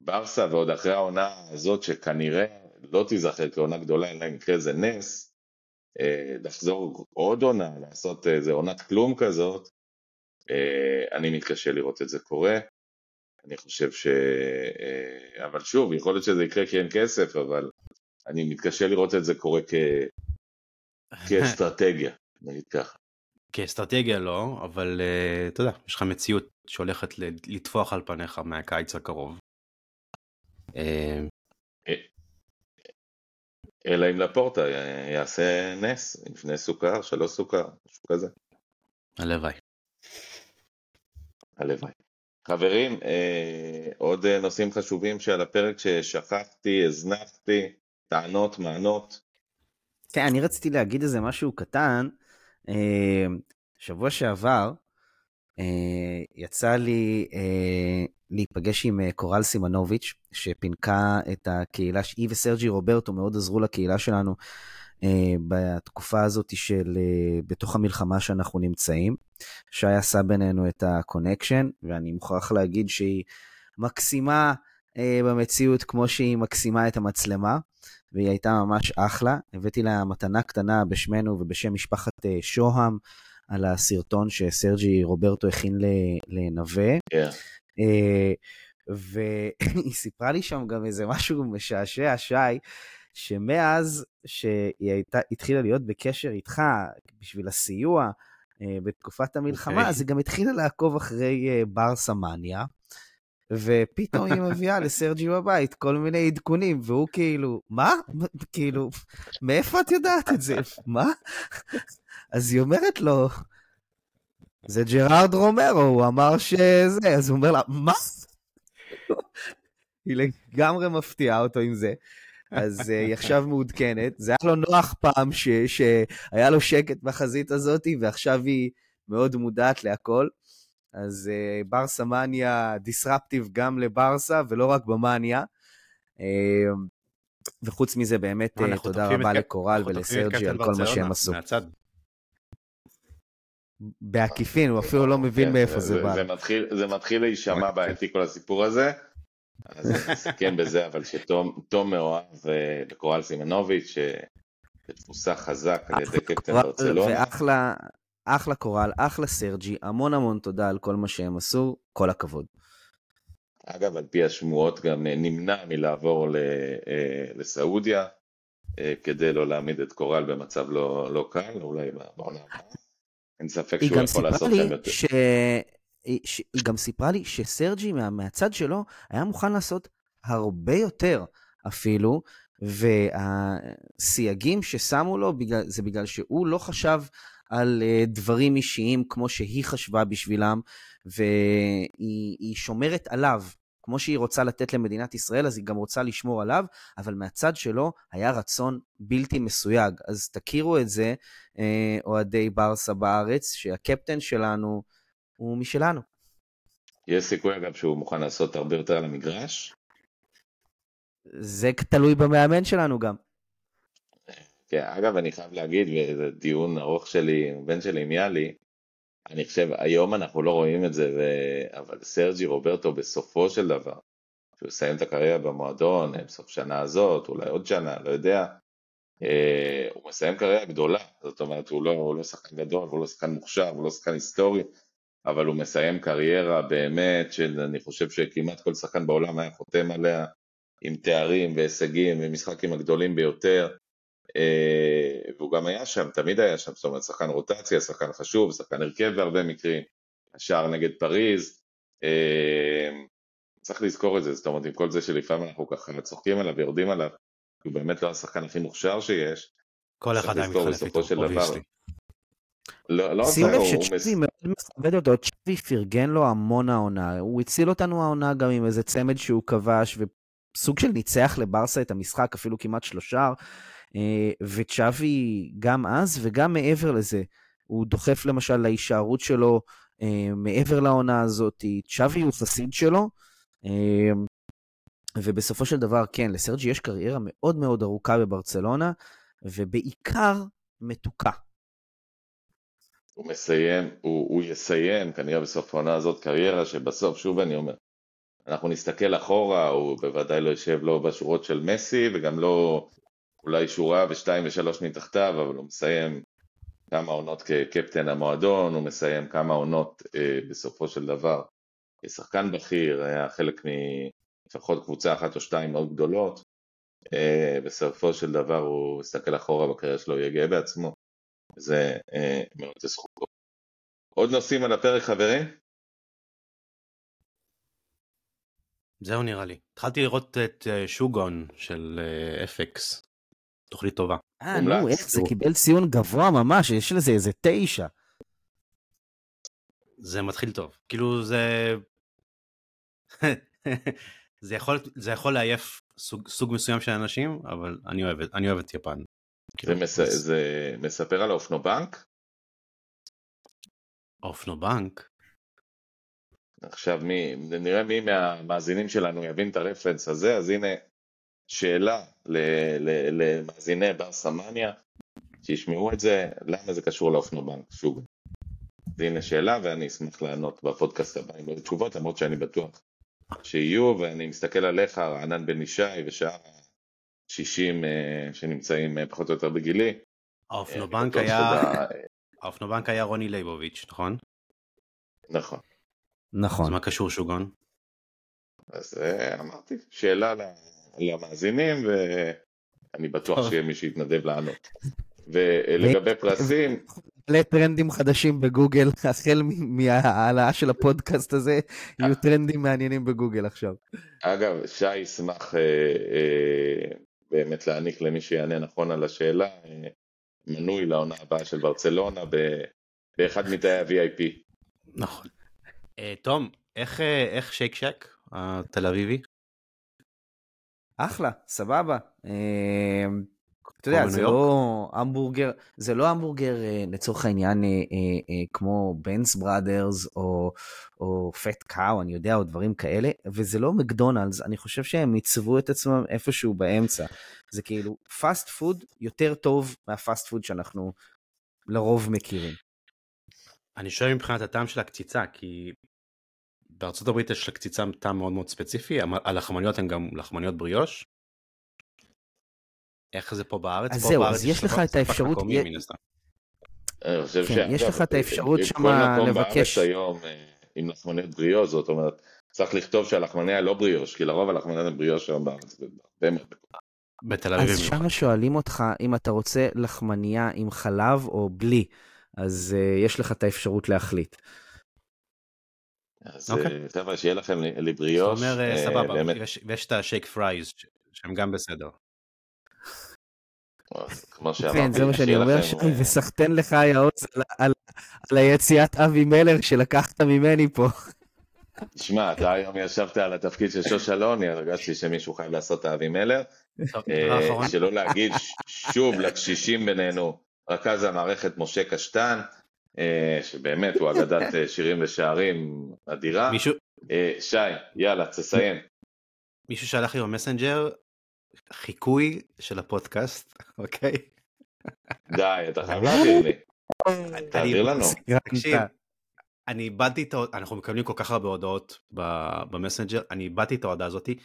ברסה ועוד אחרי העונה הזאת, שכנראה לא תיזכר כעונה גדולה, אלא אם יקרה איזה נס, אה, לחזור עוד עונה, לעשות איזה עונת כלום כזאת, אה, אני מתקשה לראות את זה קורה. אני חושב ש... אה, אבל שוב, יכול להיות שזה יקרה כי אין כסף, אבל אני מתקשה לראות את זה קורה כ... כאסטרטגיה, נגיד ככה. כאסטרטגיה לא, אבל uh, אתה יודע, יש לך מציאות שהולכת לטפוח על פניך מהקיץ הקרוב. אה, אלא אם לפורטה יעשה נס, לפני סוכר, שלוש סוכר, משהו כזה. הלוואי. הלוואי. חברים, אה, עוד נושאים חשובים שעל הפרק ששכחתי, הזנחתי, טענות, מענות. כן, אני רציתי להגיד איזה משהו קטן. אה, שבוע שעבר אה, יצא לי אה, להיפגש עם קורל סימנוביץ', שפינקה את הקהילה, היא וסרג'י רוברטו מאוד עזרו לקהילה שלנו בתקופה הזאת של בתוך המלחמה שאנחנו נמצאים. שי עשה בינינו את ה connection, ואני מוכרח להגיד שהיא מקסימה במציאות כמו שהיא מקסימה את המצלמה. והיא הייתה ממש אחלה. הבאתי לה מתנה קטנה בשמנו ובשם משפחת אה, שוהם על הסרטון שסרג'י רוברטו הכין לנווה. Yeah. כן. אה, והיא סיפרה לי שם גם איזה משהו משעשע, שי, שמאז שהיא הייתה, התחילה להיות בקשר איתך בשביל הסיוע אה, בתקופת המלחמה, okay. אוקיי. אז היא גם התחילה לעקוב אחרי בר סמניה. ופתאום היא מביאה לסרג'י בבית כל מיני עדכונים, והוא כאילו, מה? כאילו, מאיפה את יודעת את זה? מה? אז היא אומרת לו, זה ג'רארד רומרו, הוא אמר שזה, אז הוא אומר לה, מה? היא לגמרי מפתיעה אותו עם זה. אז uh, היא עכשיו מעודכנת. זה היה לו נוח פעם ש, שהיה לו שקט בחזית הזאת, ועכשיו היא מאוד מודעת להכל. אז uh, ברסה מניה דיסרפטיב גם לברסה, ולא רק במאניה. Uh, וחוץ מזה, באמת uh, תודה רבה לקורל ולסרג'י על כל מה שהם עשו. בעקיפין, הוא אפילו לא מבין כן, מאיפה זה בא. זה מתחיל להישמע בעייתי כל הסיפור הזה. אז נסכם בזה, אבל שתום מאוהב וקורל סימנוביץ', שתפוסה חזק על ידי קפטן ברצלונה. ואחלה, אחלה קורל, אחלה סרג'י, המון המון תודה על כל מה שהם עשו, כל הכבוד. אגב, על פי השמועות גם נמנע מלעבור לסעודיה, כדי לא להעמיד את קורל במצב לא, לא קל, אולי בעונה הבאה. אין ספק שהוא יכול לעשות שם יותר. היא, ש... היא גם סיפרה לי שסרג'י מה... מהצד שלו היה מוכן לעשות הרבה יותר אפילו, והסייגים ששמו לו בגלל, זה בגלל שהוא לא חשב על uh, דברים אישיים כמו שהיא חשבה בשבילם, והיא שומרת עליו. כמו שהיא רוצה לתת למדינת ישראל, אז היא גם רוצה לשמור עליו, אבל מהצד שלו היה רצון בלתי מסויג. אז תכירו את זה, אה, אוהדי ברסה בארץ, שהקפטן שלנו הוא משלנו. יש סיכוי אגב שהוא מוכן לעשות הרבה יותר על המגרש? זה תלוי במאמן שלנו גם. כן, אגב, אני חייב להגיד, וזה דיון ארוך שלי, בן שלי עם יאלי, אני חושב, היום אנחנו לא רואים את זה, ו... אבל סרג'י רוברטו בסופו של דבר, כשהוא יסיים את הקריירה במועדון, בסוף שנה הזאת, אולי עוד שנה, לא יודע, אה, הוא מסיים קריירה גדולה, זאת אומרת, הוא לא, הוא לא שחקן גדול, הוא לא שחקן מוכשר, הוא לא שחקן היסטורי, אבל הוא מסיים קריירה באמת, שאני חושב שכמעט כל שחקן בעולם היה חותם עליה, עם תארים והישגים ומשחקים הגדולים ביותר, אה, והוא גם היה שם, תמיד היה שם, זאת אומרת, שחקן רוטציה, שחקן חשוב, שחקן הרכב בהרבה מקרים, השער נגד פריז, אה, צריך לזכור את זה, זאת אומרת, עם כל זה שלפעמים אנחנו ככה צוחקים עליו ויורדים עליו, הוא באמת לא השחקן הכי מוכשר שיש, כל אחד היה מתחלף איתו, אובייסטי. לא, לא שים לב שצ'אבי מאוד מכבד אותו, צ'אבי פרגן לו המון העונה, הוא הציל אותנו העונה גם עם איזה צמד שהוא כבש, וסוג של ניצח לברסה את המשחק, אפילו כמעט שלושה, אה, וצ'אבי גם אז וגם מעבר לזה, הוא דוחף למשל להישארות שלו אה, מעבר לעונה הזאת, צ'אבי הוא חסיד שלו, אה, ובסופו של דבר, כן, לסרג'י יש קריירה מאוד מאוד ארוכה בברצלונה, ובעיקר מתוקה. הוא מסיים, הוא, הוא יסיים כנראה בסוף העונה הזאת קריירה שבסוף, שוב אני אומר, אנחנו נסתכל אחורה, הוא בוודאי לא יושב לא בשורות של מסי וגם לא אולי שורה ושתיים ושלוש מתחתיו, אבל הוא מסיים כמה עונות כקפטן המועדון, הוא מסיים כמה עונות אה, בסופו של דבר כשחקן בכיר, היה חלק מלפחות קבוצה אחת או שתיים מאוד גדולות, אה, בסופו של דבר הוא יסתכל אחורה בקריירה שלו, יהיה גאה בעצמו, זה אה, מאוד לזכותו. עוד נושאים על הפרק חברים? זהו נראה לי. התחלתי לראות את אה, שוגון של אפקס. תוכנית טובה. אה, נו, איך זה קיבל ציון גבוה ממש, יש לזה איזה תשע. זה מתחיל טוב. כאילו זה... זה יכול, זה יכול לעייף סוג, סוג מסוים של אנשים, אבל אני אוהב, אני אוהב את יפן. זה, מס, זה מספר על האופנובנק? האופנובנק? עכשיו מי, נראה מי מהמאזינים שלנו יבין את הרפרנס הזה, אז הנה שאלה למאזיני בר סמניה, שישמעו את זה, למה זה קשור לאופנובנק, שוב. אז הנה שאלה ואני אשמח לענות בפודקאסט הבא עם עוד תשובות, למרות שאני בטוח שיהיו, ואני מסתכל עליך, רענן בן ישי ושאר ה-60 אה, שנמצאים אה, פחות או יותר בגילי. האופנובנק היה... האופנובנק היה רוני ליבוביץ', נכון? נכון. נכון. אז מה קשור שוגון? אז אה, אמרתי, שאלה למאזינים, ואני בטוח שיהיה מי שיתנדב לענות. ולגבי פרסים... לטרנדים חדשים בגוגל, החל מההעלאה של הפודקאסט הזה, יהיו טרנדים מעניינים בגוגל עכשיו. אגב, שי ישמח אה, אה, באמת להעניק למי שיענה נכון על השאלה, אה, מנוי לעונה הבאה של ברצלונה באחד מתאי ה-VIP. נכון. תום, איך Shake Shack, התל אביבי? אחלה, סבבה. אתה יודע, זה לא המבורגר, זה לא המבורגר אה, לצורך העניין אה, אה, כמו Buns Brothers או Fat Cow, אני יודע, או דברים כאלה, וזה לא מקדונלדס, אני חושב שהם עיצבו את עצמם איפשהו באמצע. זה כאילו fast food יותר טוב מהפאסט פוד שאנחנו לרוב מכירים. אני שואל מבחינת הטעם של הקציצה, כי בארצות הברית יש לקציצה טעם מאוד מאוד ספציפי, הלחמניות הן גם לחמניות בריאוש. איך זה פה בארץ? אז זהו, אז יש לך את האפשרות... כן, יש לך את האפשרות שם לבקש... כל מקום בארץ היום אה, עם לחמניות בריאות, זאת אומרת, צריך לכתוב שהלחמניה לא בריאוש, כי לרוב הלחמניה זה בריאוש היום בארץ. בתל אביב אז שם שואלים אותך אם אתה רוצה לחמניה עם חלב או בלי, אז יש לך את האפשרות להחליט. אז אוקיי. חבר'ה, שיהיה לכם לבריאוש. זאת אומרת, סבבה, ויש את ה shake fries, שהם גם בסדר. כמו שאמרתי, כן, זה מה שאני אומר שם, וסחטיין לך יעוז על היציאת אבי מלר שלקחת ממני פה. תשמע, אתה היום ישבת על התפקיד של שוש אלוני, הרגשתי שמישהו חייב לעשות את האבי מלר. אה, שלא להגיד שוב לקשישים בינינו, רכז המערכת משה קשטן, אה, שבאמת הוא אגדת אה, שירים ושערים אדירה. שי, יאללה, תסיים. מישהו שלח לי במסנג'ר חיקוי של הפודקאסט, אוקיי? די, אתה חייב להעביר לי. תעביר לנו. תקשיב, אני איבדתי את ההודעה, אנחנו מקבלים כל כך הרבה הודעות במסנג'ר, אני איבדתי את ההודעה הזאתי,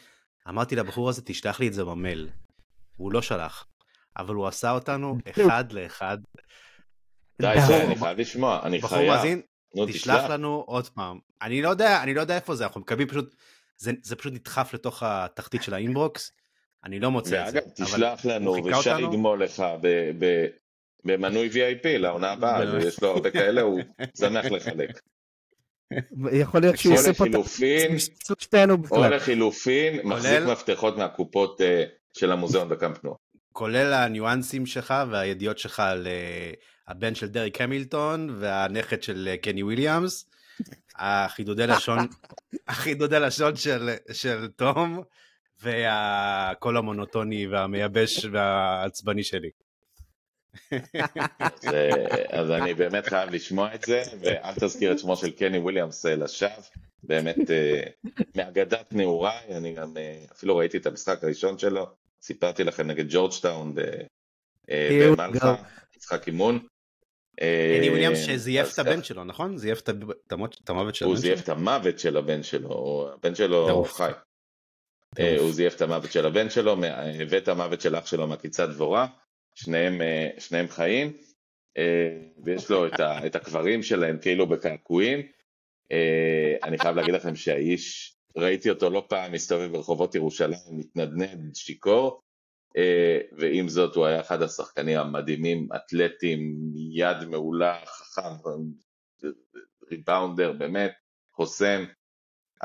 אמרתי לבחור הזה תשלח לי את זה במייל. הוא לא שלח, אבל הוא עשה אותנו אחד לאחד. די, שי, אני חייב לשמוע, אני חייב. בחור מאזין, תשלח לנו עוד פעם. אני לא יודע, אני לא יודע איפה זה, אנחנו מקבלים פשוט, זה פשוט נדחף לתוך התחתית של האינבוקס. אני לא מוצא את זה. ואגב, תשלח לנו, ושי יגמול לך במנוי VIP לעונה הבאה, ויש לו הרבה כאלה, הוא שמח לחלק. יכול להיות שהוא עושה פה את או לחילופין, מחזיק מפתחות מהקופות אה, של המוזיאון בקמפנוע. כולל הניואנסים שלך והידיעות שלך על אה, הבן של דריק המילטון והנכד של אה, קני וויליאמס. החידודי לשון, החידודי לשון של, של תום, והקול המונוטוני והמייבש והעצבני שלי. אז אני באמת חייב לשמוע את זה, ואל תזכיר את שמו של קני וויליאמס אה, לשווא, באמת אה, מאגדת נעוריי, אני גם אה, אפילו ראיתי את המשחק הראשון שלו, סיפרתי לכם נגד ג'ורג'טאון במלחה, משחק אימון. קני וויליאמס שזייף את הבן שלו, נכון? זייף את המוות של הבן שלו? הוא זייף את המוות של הבן שלו, הבן שלו חי. הוא זייף את המוות של הבן שלו, ואת המוות של אח שלו מהקיצת דבורה. שניהם, אה, שניהם חיים, אה, ויש לו את, ה, את הקברים שלהם כאילו בקעקועים. אה, אני חייב להגיד לכם שהאיש, ראיתי אותו לא פעם מסתובב ברחובות ירושלים, מתנדנד, שיכור, ועם זאת הוא היה אחד השחקנים המדהימים, אתלטים, יד מעולה, חכם, ריבאונדר, באמת, חוסם,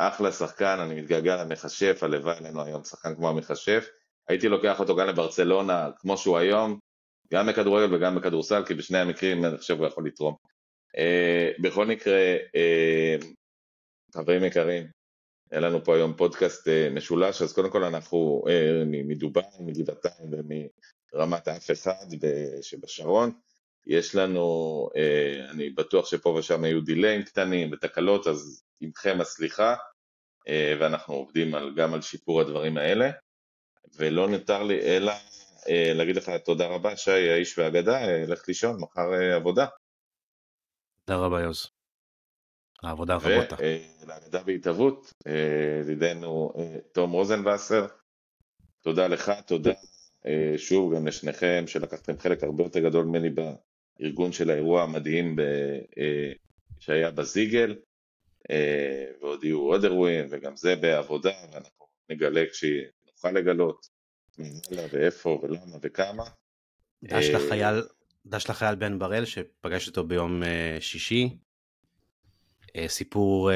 אחלה שחקן, אני מתגעגע למכשף, הלוואי עלינו היום שחקן כמו המכשף. הייתי לוקח אותו גם לברצלונה כמו שהוא היום, גם בכדורגל וגם בכדורסל, כי בשני המקרים אני חושב הוא יכול לתרום. Uh, בכל מקרה, uh, חברים יקרים, היה לנו פה היום פודקאסט uh, משולש, אז קודם כל אנחנו uh, מדובאי, מגבעתיים ומרמת האף אחד שבשרון. יש לנו, uh, אני בטוח שפה ושם היו דיליים קטנים ותקלות, אז עמכם הסליחה, uh, ואנחנו עובדים על, גם על שיפור הדברים האלה. ולא נותר לי אלא אה, להגיד לך תודה רבה, שי, האיש והאגדה, אה, לך לישון, מחר אה, עבודה. תודה רבה, יוז. העבודה רבותה. ולאגדה בהתהוות, ידידנו תום רוזנבסר, תודה לך, תודה שוב גם לשניכם, שלקחתם חלק הרבה יותר גדול ממני בארגון של האירוע המדהים ב, שהיה בזיגל, ועוד יהיו עוד אירועים, וגם זה בעבודה, ואנחנו נגלה כשהיא נוכל לגלות ואיפה ולמה וכמה. דש אה, לחייל, דש לחייל בן בראל שפגש אותו ביום אה, שישי. אה, סיפור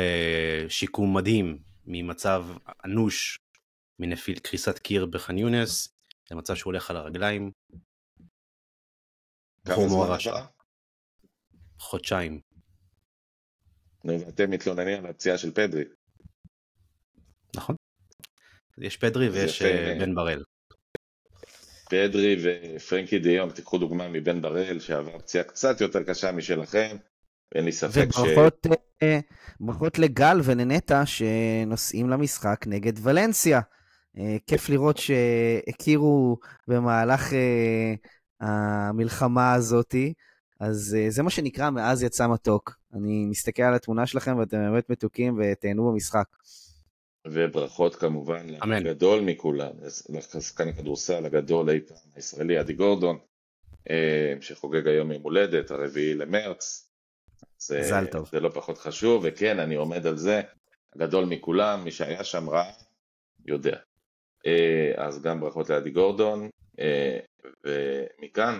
שיקום מדהים ממצב אנוש מנפיל קריסת קיר בח'אן יונס למצב שהוא הולך על הרגליים. כמה זמן עבר? חודשיים. ואתם מתלוננים על הפציעה של פדרי. נכון. יש פדרי ויש אה, בן בראל. פדרי ופרנקי דיום, תיקחו דוגמה מבן בראל שעבר פציעה קצת יותר קשה משלכם, אין לי ספק ש... וברכות לגל וננטה שנוסעים למשחק נגד ולנסיה. אה, כיף לראות שהכירו במהלך אה, המלחמה הזאתי. אז זה מה שנקרא מאז יצא מתוק. אני מסתכל על התמונה שלכם ואתם באמת מתוקים ותהנו במשחק. וברכות כמובן לגדול מכולם, לשחקן הכדורסל הגדול אי פעם הישראלי, אדי גורדון, אה, שחוגג היום יום הולדת, הרביעי למרץ. זה, זה לא פחות חשוב, וכן, אני עומד על זה, הגדול מכולם, מי שהיה שם ראה, יודע. אה, אז גם ברכות לאדי גורדון, אה, ומכאן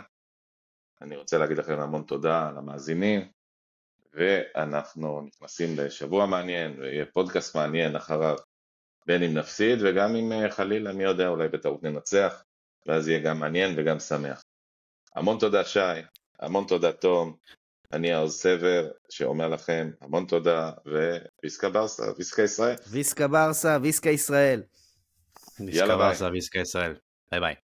אני רוצה להגיד לכם המון תודה למאזינים, ואנחנו נכנסים לשבוע מעניין, ויהיה פודקאסט מעניין אחריו, בין אם נפסיד וגם אם אה, חלילה, מי יודע, אולי בטעות ננצח, ואז יהיה גם מעניין וגם שמח. המון תודה שי, המון תודה תום, אני העוז סבר שאומר לכם המון תודה, וויסקה ברסה, ויסקה ישראל. ויסקה ברסה, ויסקה ישראל. ויסקה ברסה, ויסקה ישראל. ביי ביי.